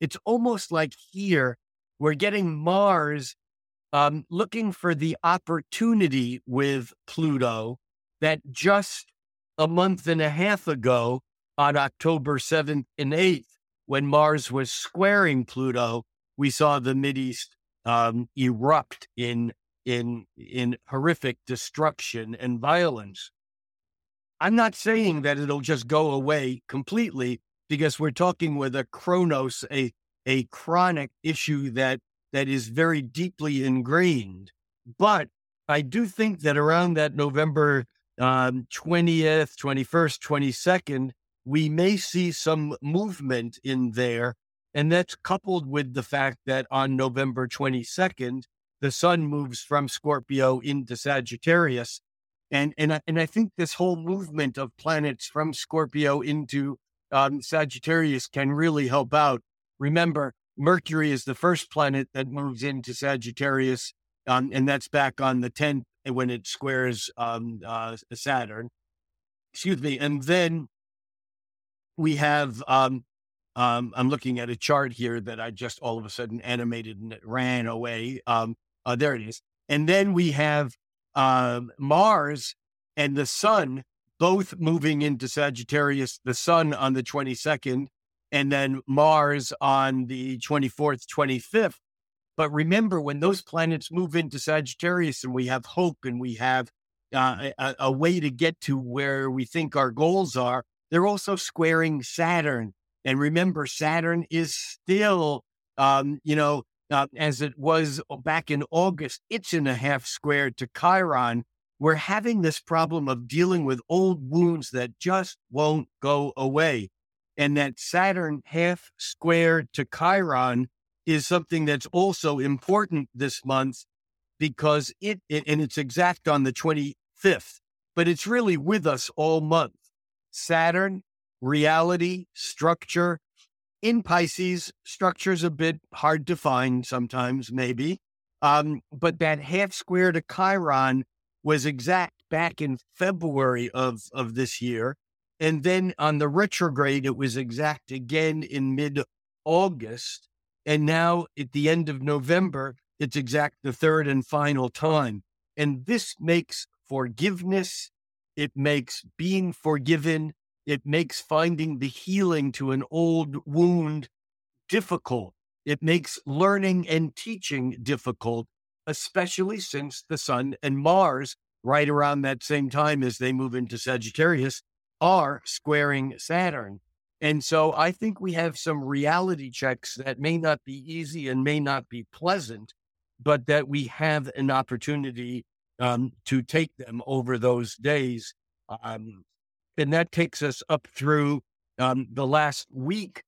It's almost like here we're getting Mars um, looking for the opportunity with Pluto that just a month and a half ago, on October 7th and 8th, when Mars was squaring Pluto, we saw the Mideast um, erupt in in in horrific destruction and violence. I'm not saying that it'll just go away completely because we're talking with a chronos, a a chronic issue that that is very deeply ingrained. But I do think that around that November um, 20th, 21st, 22nd, we may see some movement in there. And that's coupled with the fact that on November 22nd, the sun moves from Scorpio into Sagittarius. And, and, I, and I think this whole movement of planets from Scorpio into um, Sagittarius can really help out. Remember, Mercury is the first planet that moves into Sagittarius, um, and that's back on the 10th when it squares um, uh, Saturn. Excuse me. And then we have um, um, I'm looking at a chart here that I just all of a sudden animated and it ran away. Um, uh, there it is. And then we have um, Mars and the Sun both moving into Sagittarius, the Sun on the 22nd, and then Mars on the 24th, 25th. But remember, when those planets move into Sagittarius and we have hope and we have uh, a, a way to get to where we think our goals are, they're also squaring Saturn. And remember, Saturn is still, um, you know, uh, as it was back in August, it's in a half square to Chiron. We're having this problem of dealing with old wounds that just won't go away. And that Saturn half square to Chiron is something that's also important this month because it, it and it's exact on the 25th, but it's really with us all month. Saturn, reality, structure, in Pisces, structure's a bit hard to find sometimes, maybe. Um, but that half square to Chiron was exact back in February of, of this year. And then on the retrograde, it was exact again in mid August. And now at the end of November, it's exact the third and final time. And this makes forgiveness, it makes being forgiven, it makes finding the healing to an old wound difficult. It makes learning and teaching difficult, especially since the sun and Mars, right around that same time as they move into Sagittarius, are squaring Saturn. And so I think we have some reality checks that may not be easy and may not be pleasant, but that we have an opportunity um, to take them over those days. Um, and that takes us up through um, the last week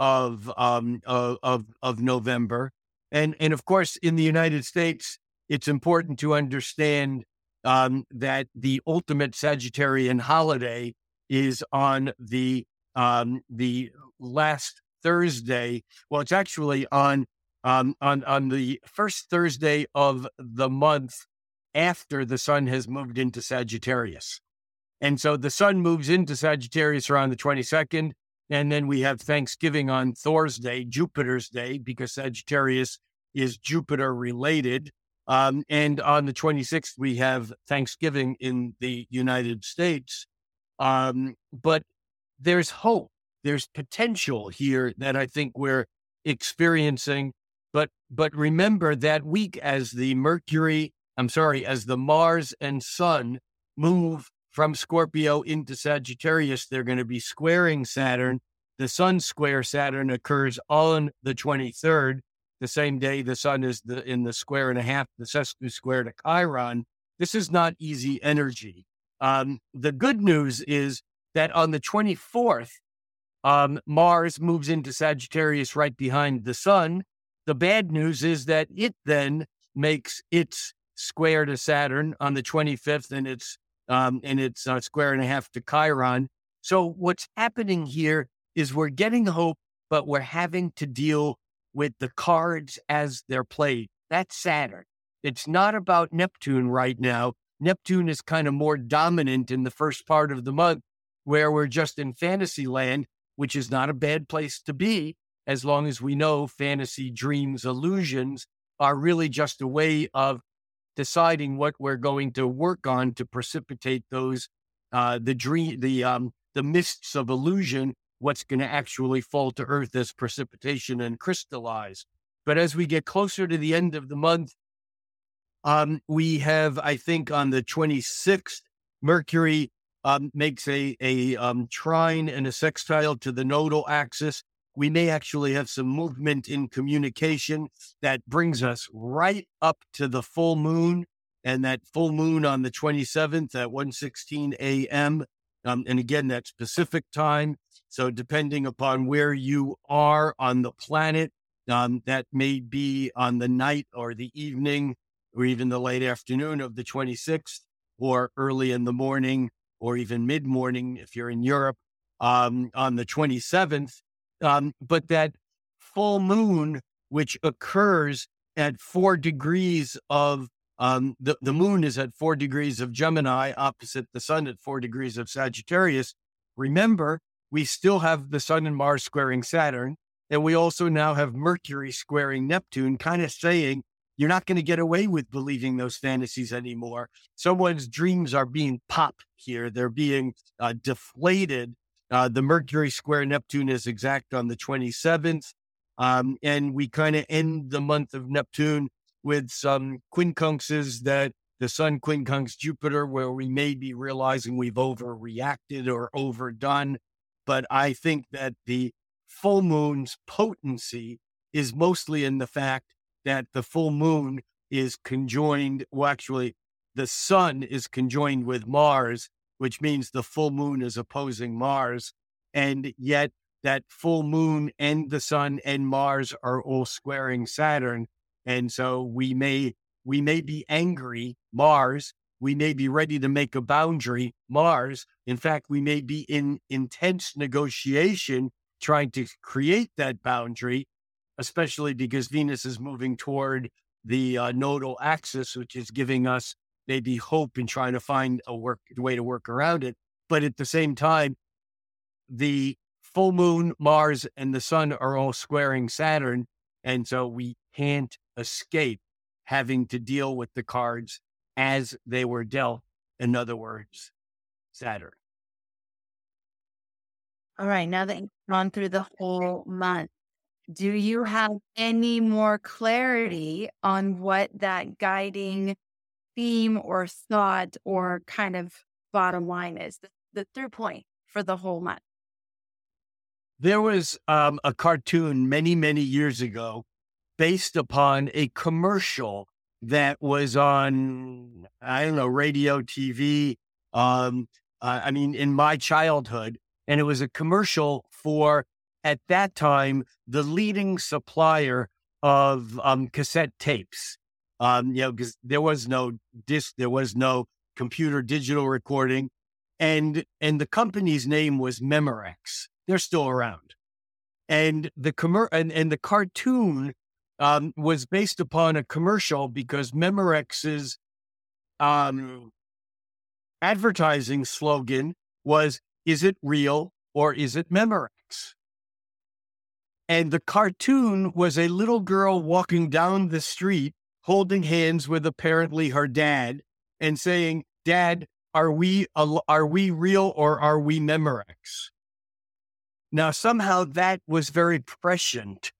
of, um, of, of of November, and and of course in the United States, it's important to understand um, that the ultimate Sagittarian holiday is on the um, the last Thursday. Well, it's actually on um, on on the first Thursday of the month after the sun has moved into Sagittarius. And so the sun moves into Sagittarius around the 22nd. And then we have Thanksgiving on Thursday, Jupiter's Day, because Sagittarius is Jupiter related. Um, and on the 26th, we have Thanksgiving in the United States. Um, but there's hope, there's potential here that I think we're experiencing. But but remember that week as the Mercury, I'm sorry, as the Mars and Sun move from Scorpio into Sagittarius, they're going to be squaring Saturn. The Sun square Saturn occurs on the 23rd the same day the sun is the, in the square and a half, the sesqui square to Chiron. This is not easy energy. Um, the good news is that on the 24th, um, Mars moves into Sagittarius right behind the sun. The bad news is that it then makes its square to Saturn on the 25th, and it's um, and it's a square and a half to Chiron. So what's happening here is we're getting hope, but we're having to deal with the cards as they're played. That's Saturn. It's not about Neptune right now. Neptune is kind of more dominant in the first part of the month, where we're just in fantasy land, which is not a bad place to be, as long as we know fantasy dreams, illusions are really just a way of deciding what we're going to work on to precipitate those uh, the dream the um, the mists of illusion what's going to actually fall to earth as precipitation and crystallize. But as we get closer to the end of the month, um, we have, I think, on the 26th, Mercury um, makes a, a um, trine and a sextile to the nodal axis. We may actually have some movement in communication that brings us right up to the full moon. And that full moon on the 27th at 1:16 a.m. Um, and again, that's Pacific time. So, depending upon where you are on the planet, um, that may be on the night or the evening or even the late afternoon of the 26th or early in the morning or even mid morning if you're in Europe um, on the 27th. Um, but that full moon, which occurs at four degrees of um, the, the moon is at four degrees of Gemini opposite the sun at four degrees of Sagittarius. Remember, we still have the sun and Mars squaring Saturn. And we also now have Mercury squaring Neptune, kind of saying you're not going to get away with believing those fantasies anymore. Someone's dreams are being popped here, they're being uh, deflated. Uh, the Mercury square Neptune is exact on the 27th. Um, and we kind of end the month of Neptune with some quincunxes that the sun quincunx Jupiter, where we may be realizing we've overreacted or overdone but I think that the full moon's potency is mostly in the fact that the full moon is conjoined. Well, actually, the sun is conjoined with Mars, which means the full moon is opposing Mars. And yet, that full moon and the sun and Mars are all squaring Saturn. And so we may we may be angry, Mars, we may be ready to make a boundary, Mars. In fact, we may be in intense negotiation trying to create that boundary, especially because Venus is moving toward the uh, nodal axis, which is giving us maybe hope in trying to find a work way to work around it. But at the same time, the full moon, Mars, and the sun are all squaring Saturn. And so we can't escape having to deal with the cards as they were dealt. In other words, Saturn. All right. Now that you've gone through the whole month, do you have any more clarity on what that guiding theme or thought or kind of bottom line is, the, the through point for the whole month? There was um, a cartoon many, many years ago based upon a commercial that was on, I don't know, radio, TV. Um, uh, I mean, in my childhood, and it was a commercial for, at that time, the leading supplier of um, cassette tapes. Um, you know, because there was no disc, there was no computer digital recording, and and the company's name was Memorex. They're still around, and the commer- and, and the cartoon um, was based upon a commercial because Memorex's um, advertising slogan was, Is it real or is it Memorex? And the cartoon was a little girl walking down the street holding hands with apparently her dad and saying, Dad, are we, are we real or are we Memorex? Now, somehow that was very prescient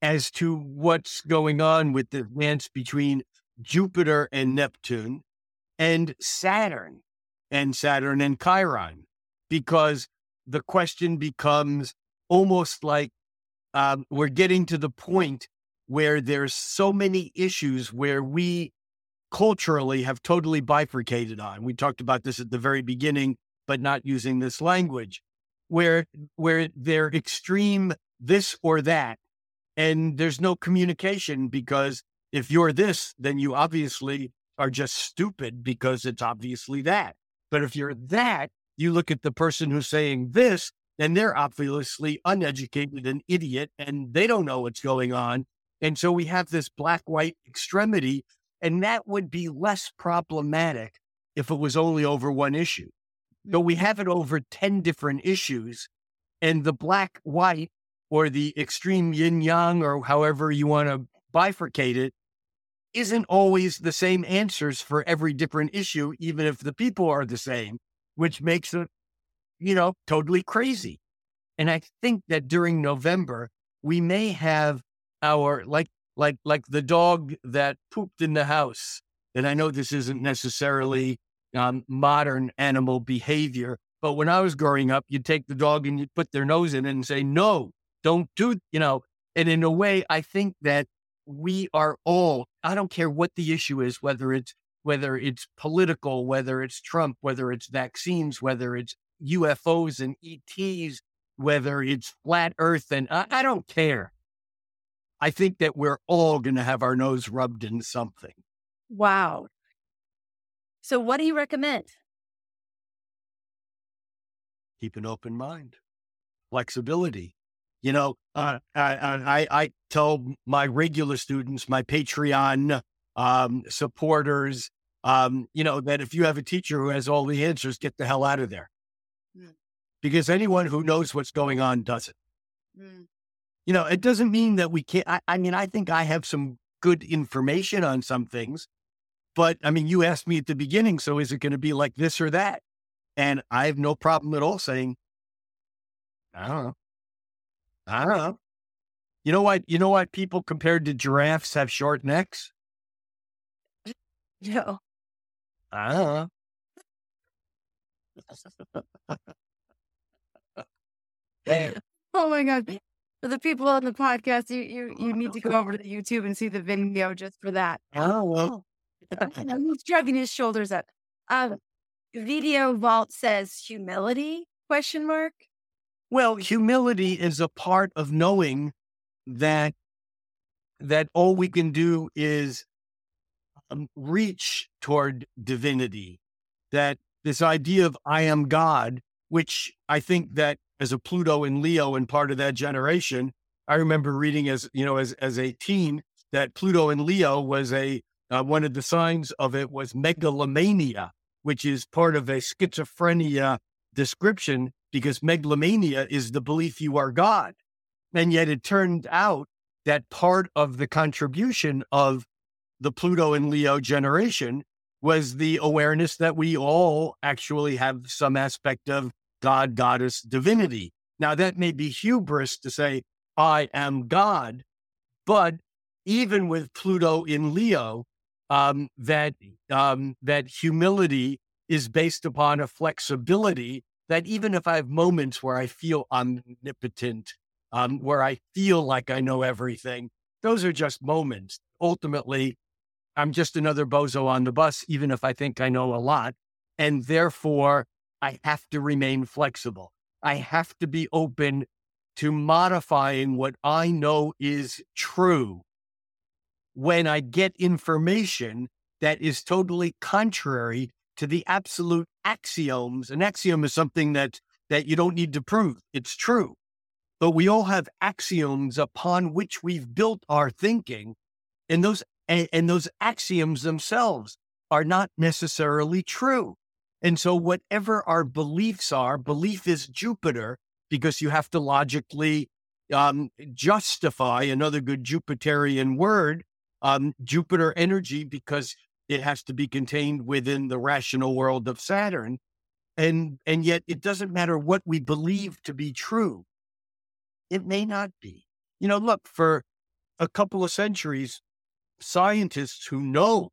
as to what's going on with the dance between Jupiter and Neptune and Saturn and Saturn and Chiron, because the question becomes almost like um, we're getting to the point where there's so many issues where we culturally have totally bifurcated on. We talked about this at the very beginning, but not using this language, where where they're extreme this or that, and there's no communication because if you're this, then you obviously are just stupid because it's obviously that. But if you're that, you look at the person who's saying this, and they're obviously uneducated and idiot, and they don't know what's going on. And so we have this black white extremity, and that would be less problematic if it was only over one issue. But we mm-hmm. have it over 10 different issues, and the black white or the extreme yin yang, or however you want to bifurcate it, isn't always the same answers for every different issue, even if the people are the same, which makes it, you know, totally crazy. And I think that during November, we may have our like like like the dog that pooped in the house. And I know this isn't necessarily um, modern animal behavior, but when I was growing up, you'd take the dog and you'd put their nose in it and say, "No, don't do," you know. And in a way, I think that we are all, I don't care what the issue is, whether it's whether it's political, whether it's Trump, whether it's vaccines, whether it's UFOs and ETs, whether it's flat earth and I, I don't care. I think that we're all going to have our nose rubbed in something. Wow. So what do you recommend? Keep an open mind, flexibility, you know, uh, I, I, I tell my regular students, my Patreon um, supporters, um, you know, that if you have a teacher who has all the answers, get the hell out of there. Mm. Because anyone who knows what's going on does it. Mm. You know, it doesn't mean that we can't. I, I mean, I think I have some good information on some things, but I mean, you asked me at the beginning, so is it going to be like this or that? And I have no problem at all saying, I don't know. I don't know. You know what? You know what? People compared to giraffes have short necks. No. I don't know. Oh my god! For the people on the podcast, you you you need to go over to YouTube and see the video just for that. Oh well. He's drugging his shoulders up. Um, video vault says humility question mark. Well, humility is a part of knowing that that all we can do is um, reach toward divinity. That this idea of I am God, which I think that as a Pluto and Leo and part of that generation, I remember reading as you know as as a teen that Pluto and Leo was a uh, one of the signs of it was megalomania, which is part of a schizophrenia description because megalomania is the belief you are God. And yet it turned out that part of the contribution of the Pluto and Leo generation was the awareness that we all actually have some aspect of God, goddess, divinity. Now, that may be hubris to say, I am God, but even with Pluto in Leo, um, that um, that humility is based upon a flexibility that even if I have moments where I feel omnipotent, um, where I feel like I know everything, those are just moments. Ultimately, I'm just another bozo on the bus, even if I think I know a lot. And therefore, I have to remain flexible. I have to be open to modifying what I know is true when I get information that is totally contrary to the absolute axioms. An axiom is something that that you don't need to prove. It's true. But we all have axioms upon which we've built our thinking, and those and, and those axioms themselves are not necessarily true. And so, whatever our beliefs are, belief is Jupiter because you have to logically um, justify another good Jupiterian word, um, Jupiter energy, because it has to be contained within the rational world of Saturn. And, and yet, it doesn't matter what we believe to be true, it may not be. You know, look, for a couple of centuries, scientists who know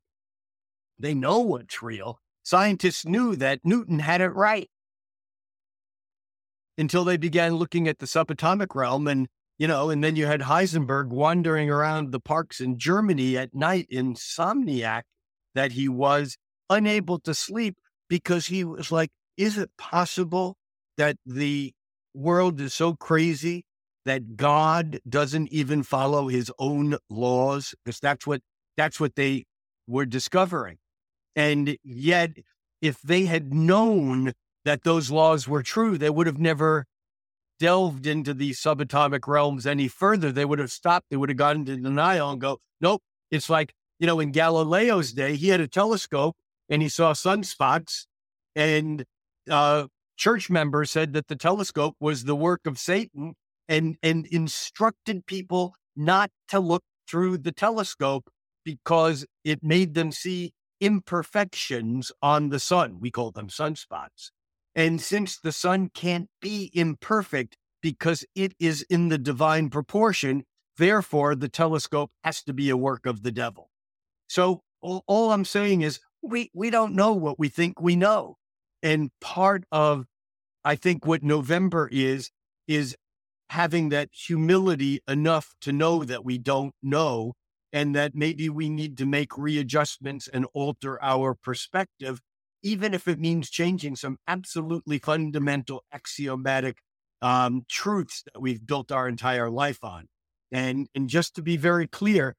they know what's real. Scientists knew that Newton had it right until they began looking at the subatomic realm and you know and then you had heisenberg wandering around the parks in germany at night insomniac that he was unable to sleep because he was like is it possible that the world is so crazy that god doesn't even follow his own laws because that's what that's what they were discovering and yet if they had known that those laws were true, they would have never delved into the subatomic realms any further. They would have stopped. They would have gone into denial and go, nope. It's like, you know, in Galileo's day, he had a telescope and he saw sunspots. And uh, church members said that the telescope was the work of Satan and, and instructed people not to look through the telescope because it made them see imperfections on the sun. We call them sunspots. And since the sun can't be imperfect because it is in the divine proportion, therefore the telescope has to be a work of the devil. So all, all I'm saying is we, we don't know what we think we know. And part of, I think, what November is, is having that humility enough to know that we don't know and that maybe we need to make readjustments and alter our perspective even if it means changing some absolutely fundamental axiomatic um, truths that we've built our entire life on. And, and just to be very clear,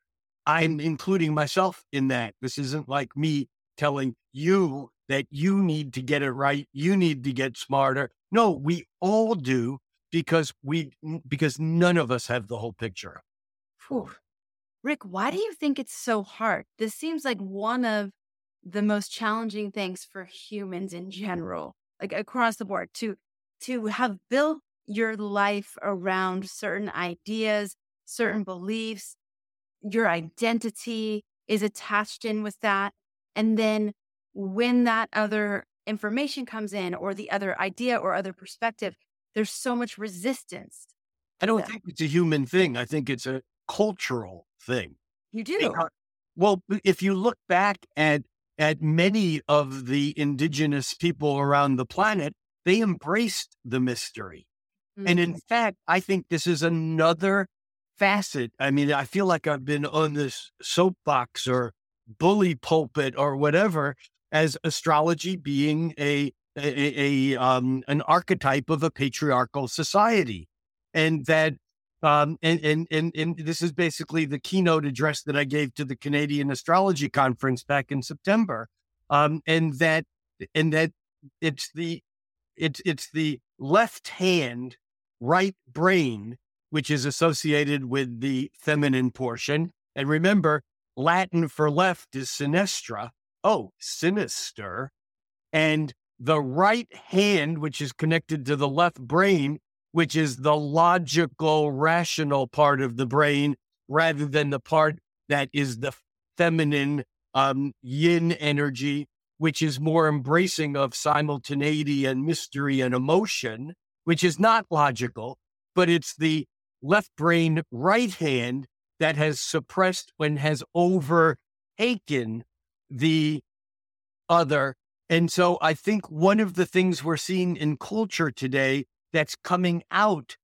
I'm including myself in that. This isn't like me telling you that you need to get it right. You need to get smarter. No, we all do because we, because none of us have the whole picture. Whew. Rick, why do you think it's so hard? This seems like one of the most challenging things for humans in general, like across the board, to to have built your life around certain ideas, certain beliefs, your identity is attached in with that. And then when that other information comes in, or the other idea or other perspective, there's so much resistance. I don't think it's a human thing. I think it's a cultural thing. You do. Well, if you look back at at many of the indigenous people around the planet, they embraced the mystery. Mm-hmm. And in mm-hmm. fact, I think this is another facet. I mean, I feel like I've been on this soapbox or bully pulpit or whatever as astrology being a, a, a um, an archetype of a patriarchal society. And that um, and, and, and, and this is basically the keynote address that I gave to the Canadian Astrology Conference back in September. Um, and that, and that it's the, it's, it's the left hand, right brain, which is associated with the feminine portion. And remember, Latin for left is sinistra. Oh, sinister. And the right hand, which is connected to the left brain, which is the logical, rational part of the brain, rather than the part that is the feminine um, yin energy, which is more embracing of simultaneity and mystery and emotion, which is not logical, but it's the left brain right hand that has suppressed and has overtaken the other. And so I think one of the things we're seeing in culture today that's coming out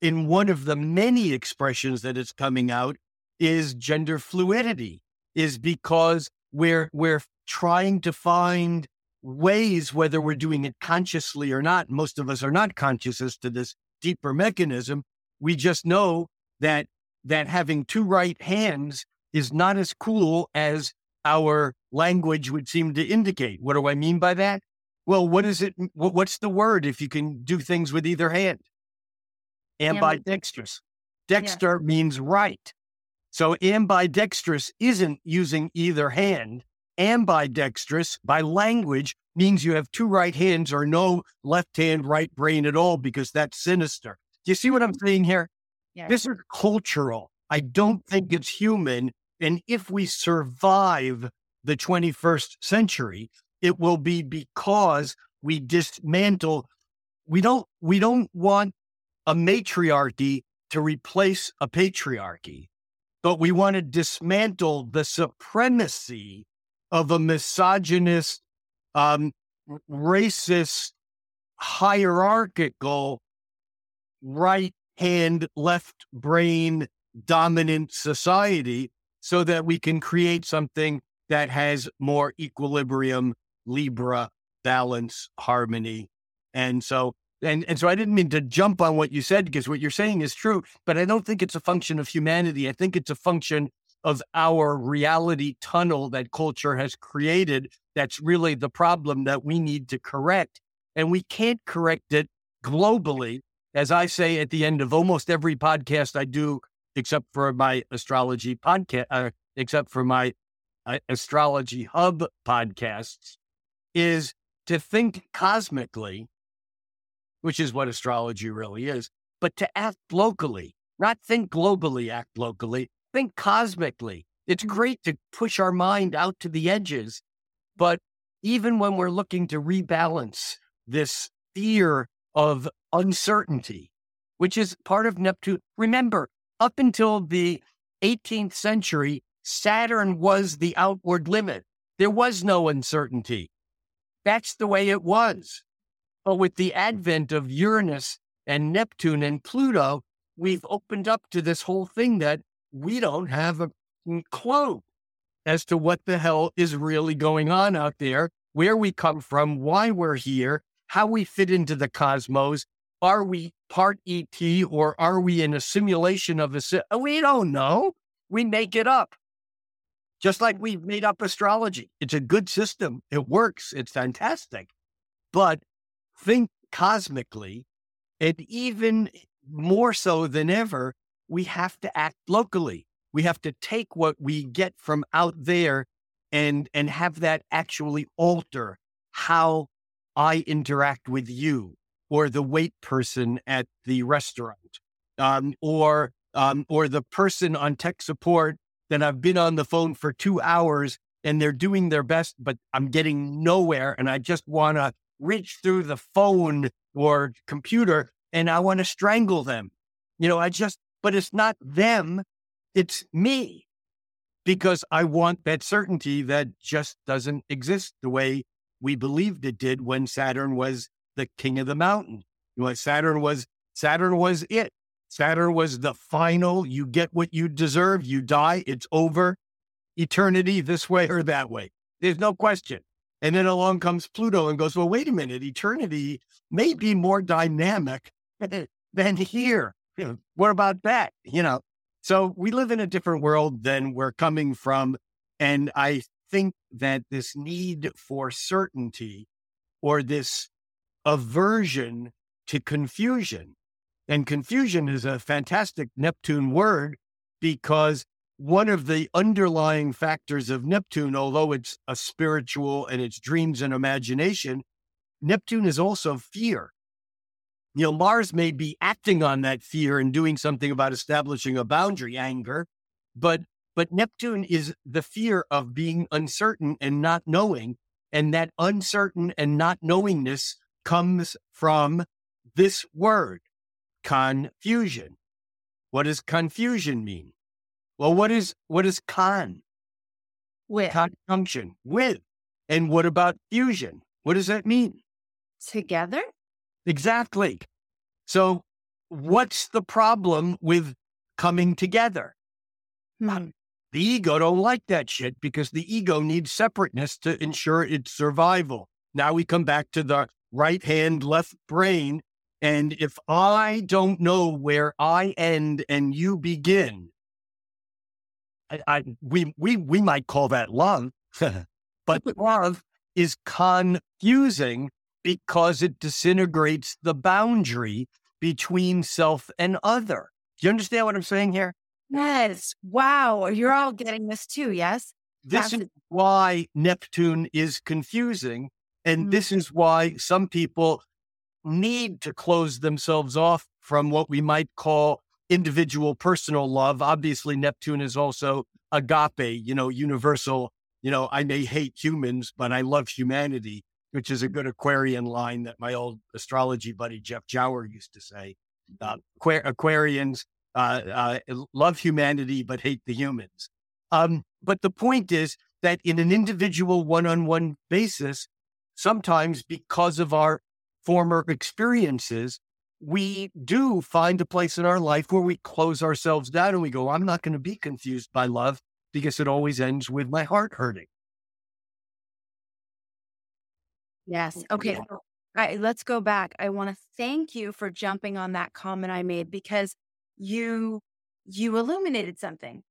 in one of the many expressions that is coming out is gender fluidity is because we're we're trying to find ways whether we're doing it consciously or not most of us are not conscious as to this deeper mechanism we just know that that having two right hands is not as cool as our language would seem to indicate what do i mean by that well, what is it? What's the word if you can do things with either hand? Ambidextrous. Dexter yeah. means right. So ambidextrous isn't using either hand. ambidextrous by language means you have two right hands or no left hand, right brain at all because that's sinister. Do you see what I'm mm-hmm. saying here? Yes. This is cultural. I don't think it's human. And if we survive the 21st century, it will be because we dismantle. We don't, we don't want a matriarchy to replace a patriarchy, but we want to dismantle the supremacy of a misogynist, um, racist, hierarchical, right hand, left brain dominant society so that we can create something that has more equilibrium, Libra, balance, harmony. And so, and, and so I didn't mean to jump on what you said because what you're saying is true, but I don't think it's a function of humanity. I think it's a function of our reality tunnel that culture has created. That's really the problem that we need to correct. And we can't correct it globally. As I say at the end of almost every podcast I do, except for my astrology podcast, uh, except for my uh, astrology hub podcasts, is to think cosmically, which is what astrology really is, but to act locally, not think globally, act locally, think cosmically. It's mm-hmm. great to push our mind out to the edges, but even when we're looking to rebalance this fear of uncertainty, which is part of Neptune, remember, up until the 18th century, Saturn was the outward limit. There was no uncertainty. That's the way it was. But with the advent of Uranus and Neptune and Pluto, we've opened up to this whole thing that we don't have a clue as to what the hell is really going on out there, where we come from, why we're here, how we fit into the cosmos. Are we part ET or are we in a simulation of a? Uh, we don't know. We make it up just like we've made up astrology. It's a good system. It works. It's fantastic. But think cosmically, and even more so than ever, we have to act locally. We have to take what we get from out there and and have that actually alter how I interact with you or the wait person at the restaurant um, or um, or the person on tech support that I've been on the phone for two hours and they're doing their best, but I'm getting nowhere. And I just want to reach through the phone or computer and I want to strangle them. You know, I just, but it's not them, it's me because I want that certainty that just doesn't exist the way we believed it did when Saturn was the king of the mountain. You know, Saturn was Saturn was it. Saturn was the final, you get what you deserve, you die, it's over. Eternity this way or that way. There's no question. And then along comes Pluto and goes, well, wait a minute, eternity may be more dynamic than here. What about that? You know, so we live in a different world than we're coming from. And I think that this need for certainty or this aversion to confusion and confusion is a fantastic Neptune word because one of the underlying factors of Neptune, although it's a spiritual and it's dreams and imagination, Neptune is also fear. You know, Mars may be acting on that fear and doing something about establishing a boundary, anger, but but Neptune is the fear of being uncertain and not knowing. And that uncertain and not knowingness comes from this word, confusion. What does confusion mean? Well, what is what is con? With conjunction with. And what about fusion? What does that mean? Together? Exactly. So what's the problem with coming together? Hmm. The ego don't like that shit because the ego needs separateness to ensure its survival. Now we come back to the right hand, left brain and if I don't know where I end and you begin, I, I we we we might call that love, but love is confusing because it disintegrates the boundary between self and other. Do you understand what I'm saying here? Yes. Wow. You're all getting this too. Yes. this is why Neptune is confusing. And mm-hmm. this is why some people need to close themselves off from what we might call individual personal love. Obviously, Neptune is also agape, you know, universal. You know, I may hate humans, but I love humanity, which is a good Aquarian line that my old astrology buddy Jeff Jawer used to say. Uh, Aquarians uh, uh, love humanity, but hate the humans. Um, but the point is that in an individual one on one basis, sometimes because of our former experiences, we do find a place in our life where we close ourselves down and we go, I'm not going to be confused by love because it always ends with my heart hurting. Yes. Oh, okay. All right. Let's go back. I want to thank you for jumping on that comment I made because you you illuminated something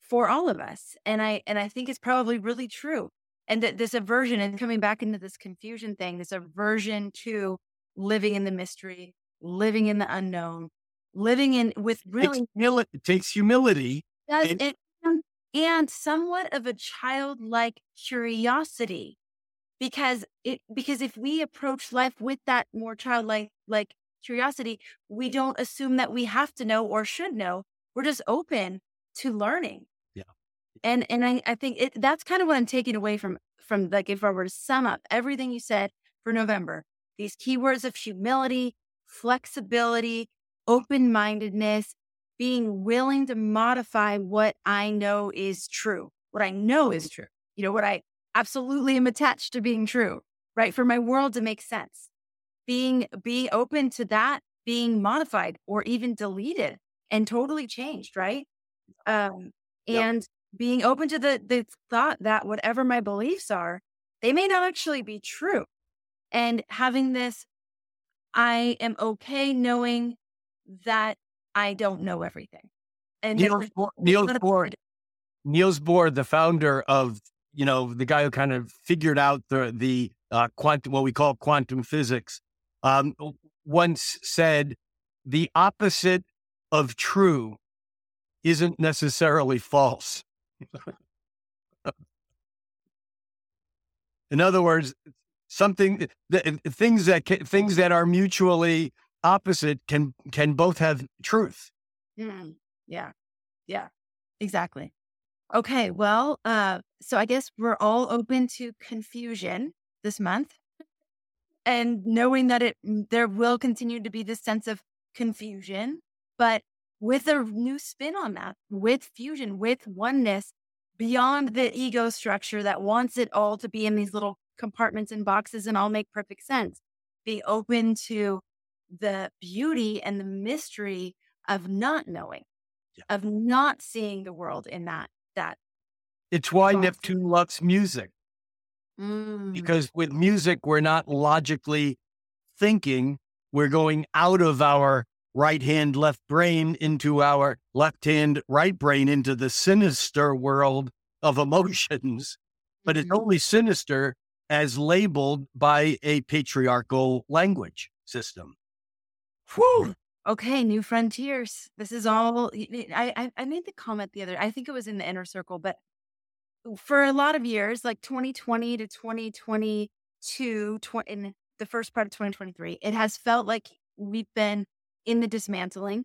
for all of us. And I and I think it's probably really true. And that this aversion and coming back into this confusion thing, this aversion to living in the mystery, living in the unknown, living in with really humility, it takes humility. Does and, it, um, and somewhat of a childlike curiosity. Because it because if we approach life with that more childlike like curiosity, we don't assume that we have to know or should know. We're just open to learning. And and I, I think it, that's kind of what I'm taking away from from like if I were to sum up everything you said for November, these keywords of humility, flexibility, open mindedness, being willing to modify what I know is true, what I know is true, you know, what I absolutely am attached to being true, right? For my world to make sense. Being, be open to that being modified or even deleted and totally changed, right? Um, and. Being open to the, the thought that whatever my beliefs are, they may not actually be true. And having this I am okay knowing that I don't know everything. And Niels, Bohr, Niels Bohr, Niels Bohr, the founder of, you know, the guy who kind of figured out the the uh, quantum, what we call quantum physics, um, once said, "The opposite of true isn't necessarily false." In other words, something that, things that can, things that are mutually opposite can can both have truth. Mm, yeah, yeah, exactly. Okay, well, uh, so I guess we're all open to confusion this month, and knowing that it there will continue to be this sense of confusion, but with a new spin on that, with fusion, with oneness, beyond the ego structure that wants it all to be in these little compartments and boxes and all make perfect sense. Be open to the beauty and the mystery of not knowing, yeah. of not seeing the world in that that. It's why box. Neptune loves music. Mm. Because with music, we're not logically thinking. We're going out of our right hand, left brain into our left hand, right brain into the sinister world of emotions. But it's mm-hmm. only sinister as labeled by a patriarchal language system. Whew. Okay, new frontiers. This is all. I, I made the comment the other. I think it was in the inner circle, but for a lot of years, like 2020 to 2022, tw- in the first part of 2023, it has felt like we've been in the dismantling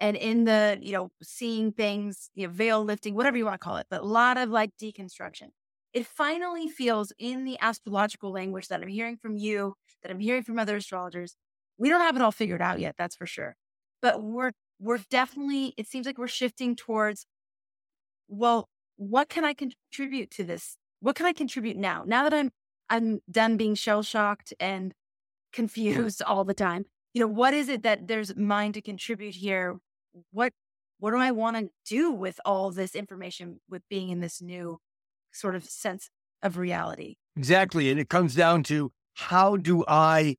and in the you know seeing things, you know, veil lifting, whatever you want to call it, but a lot of like deconstruction it finally feels in the astrological language that I'm hearing from you, that I'm hearing from other astrologers. We don't have it all figured out yet, that's for sure. But we're we're definitely it seems like we're shifting towards well, what can I contribute to this? What can I contribute now? Now that I'm I'm done being shell shocked and confused all the time. You know, what is it that there's mine to contribute here? What what do I want to do with all this information with being in this new sort of sense of reality. Exactly. And it comes down to how do I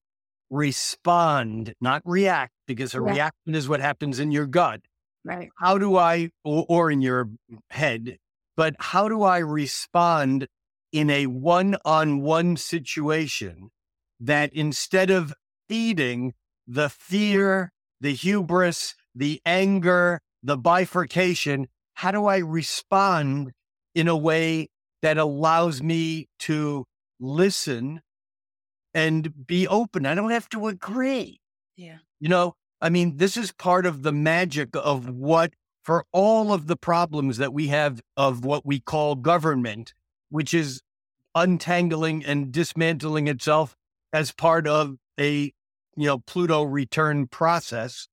respond, not react, because a yeah. reaction is what happens in your gut. Right. How do I, or, or in your head, but how do I respond in a one on one situation that instead of feeding the fear, the hubris, the anger, the bifurcation, how do I respond in a way that allows me to listen and be open. I don't have to agree. Yeah. You know, I mean, this is part of the magic of what, for all of the problems that we have of what we call government, which is untangling and dismantling itself as part of a, you know, Pluto return process.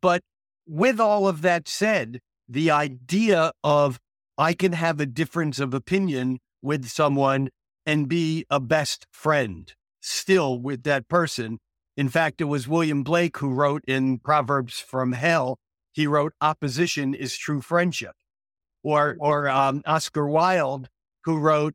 But with all of that said, the idea of I can have a difference of opinion with someone and be a best friend still with that person. In fact, it was William Blake who wrote in Proverbs from Hell, he wrote, opposition is true friendship. Or, or um, Oscar Wilde, who wrote,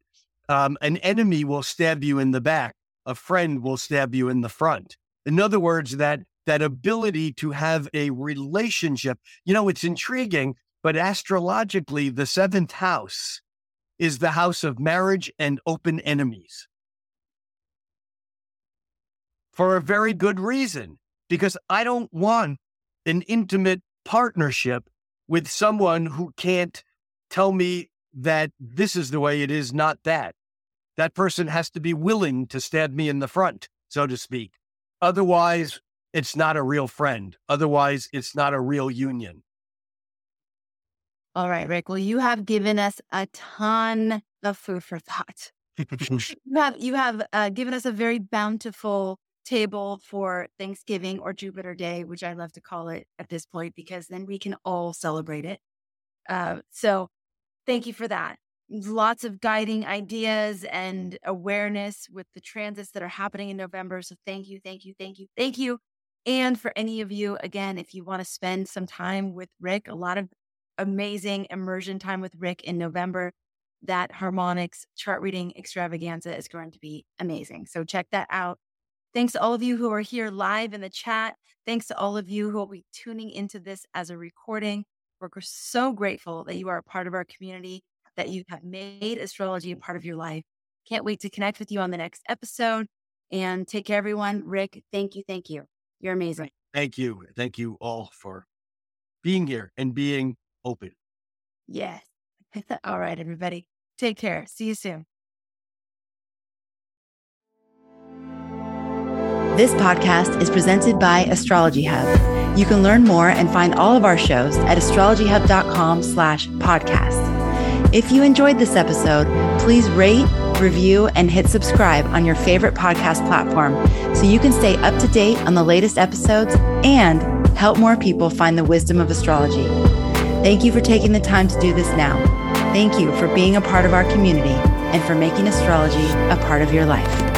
um, an enemy will stab you in the back, a friend will stab you in the front. In other words, that that ability to have a relationship. You know, it's intriguing, but astrologically, the seventh house is the house of marriage and open enemies. For a very good reason, because I don't want an intimate partnership with someone who can't tell me that this is the way it is, not that. That person has to be willing to stab me in the front, so to speak. Otherwise, it's not a real friend. Otherwise, it's not a real union. All right, Rick. Well, you have given us a ton of food for thought. you have you have uh, given us a very bountiful table for Thanksgiving or Jupiter Day, which I love to call it at this point, because then we can all celebrate it. Uh, so, thank you for that. Lots of guiding ideas and awareness with the transits that are happening in November. So, thank you, thank you, thank you, thank you. And for any of you, again, if you want to spend some time with Rick, a lot of amazing immersion time with Rick in November, that harmonics chart reading extravaganza is going to be amazing. So check that out. Thanks to all of you who are here live in the chat. Thanks to all of you who will be tuning into this as a recording. We're so grateful that you are a part of our community, that you have made astrology a part of your life. Can't wait to connect with you on the next episode. And take care, everyone. Rick, thank you. Thank you. You're amazing. Thank you. Thank you all for being here and being open. Yes. all right, everybody. Take care. See you soon. This podcast is presented by Astrology Hub. You can learn more and find all of our shows at astrologyhub.com slash podcast. If you enjoyed this episode, please rate, review, and hit subscribe on your favorite podcast platform so you can stay up to date on the latest episodes and help more people find the wisdom of astrology. Thank you for taking the time to do this now. Thank you for being a part of our community and for making astrology a part of your life.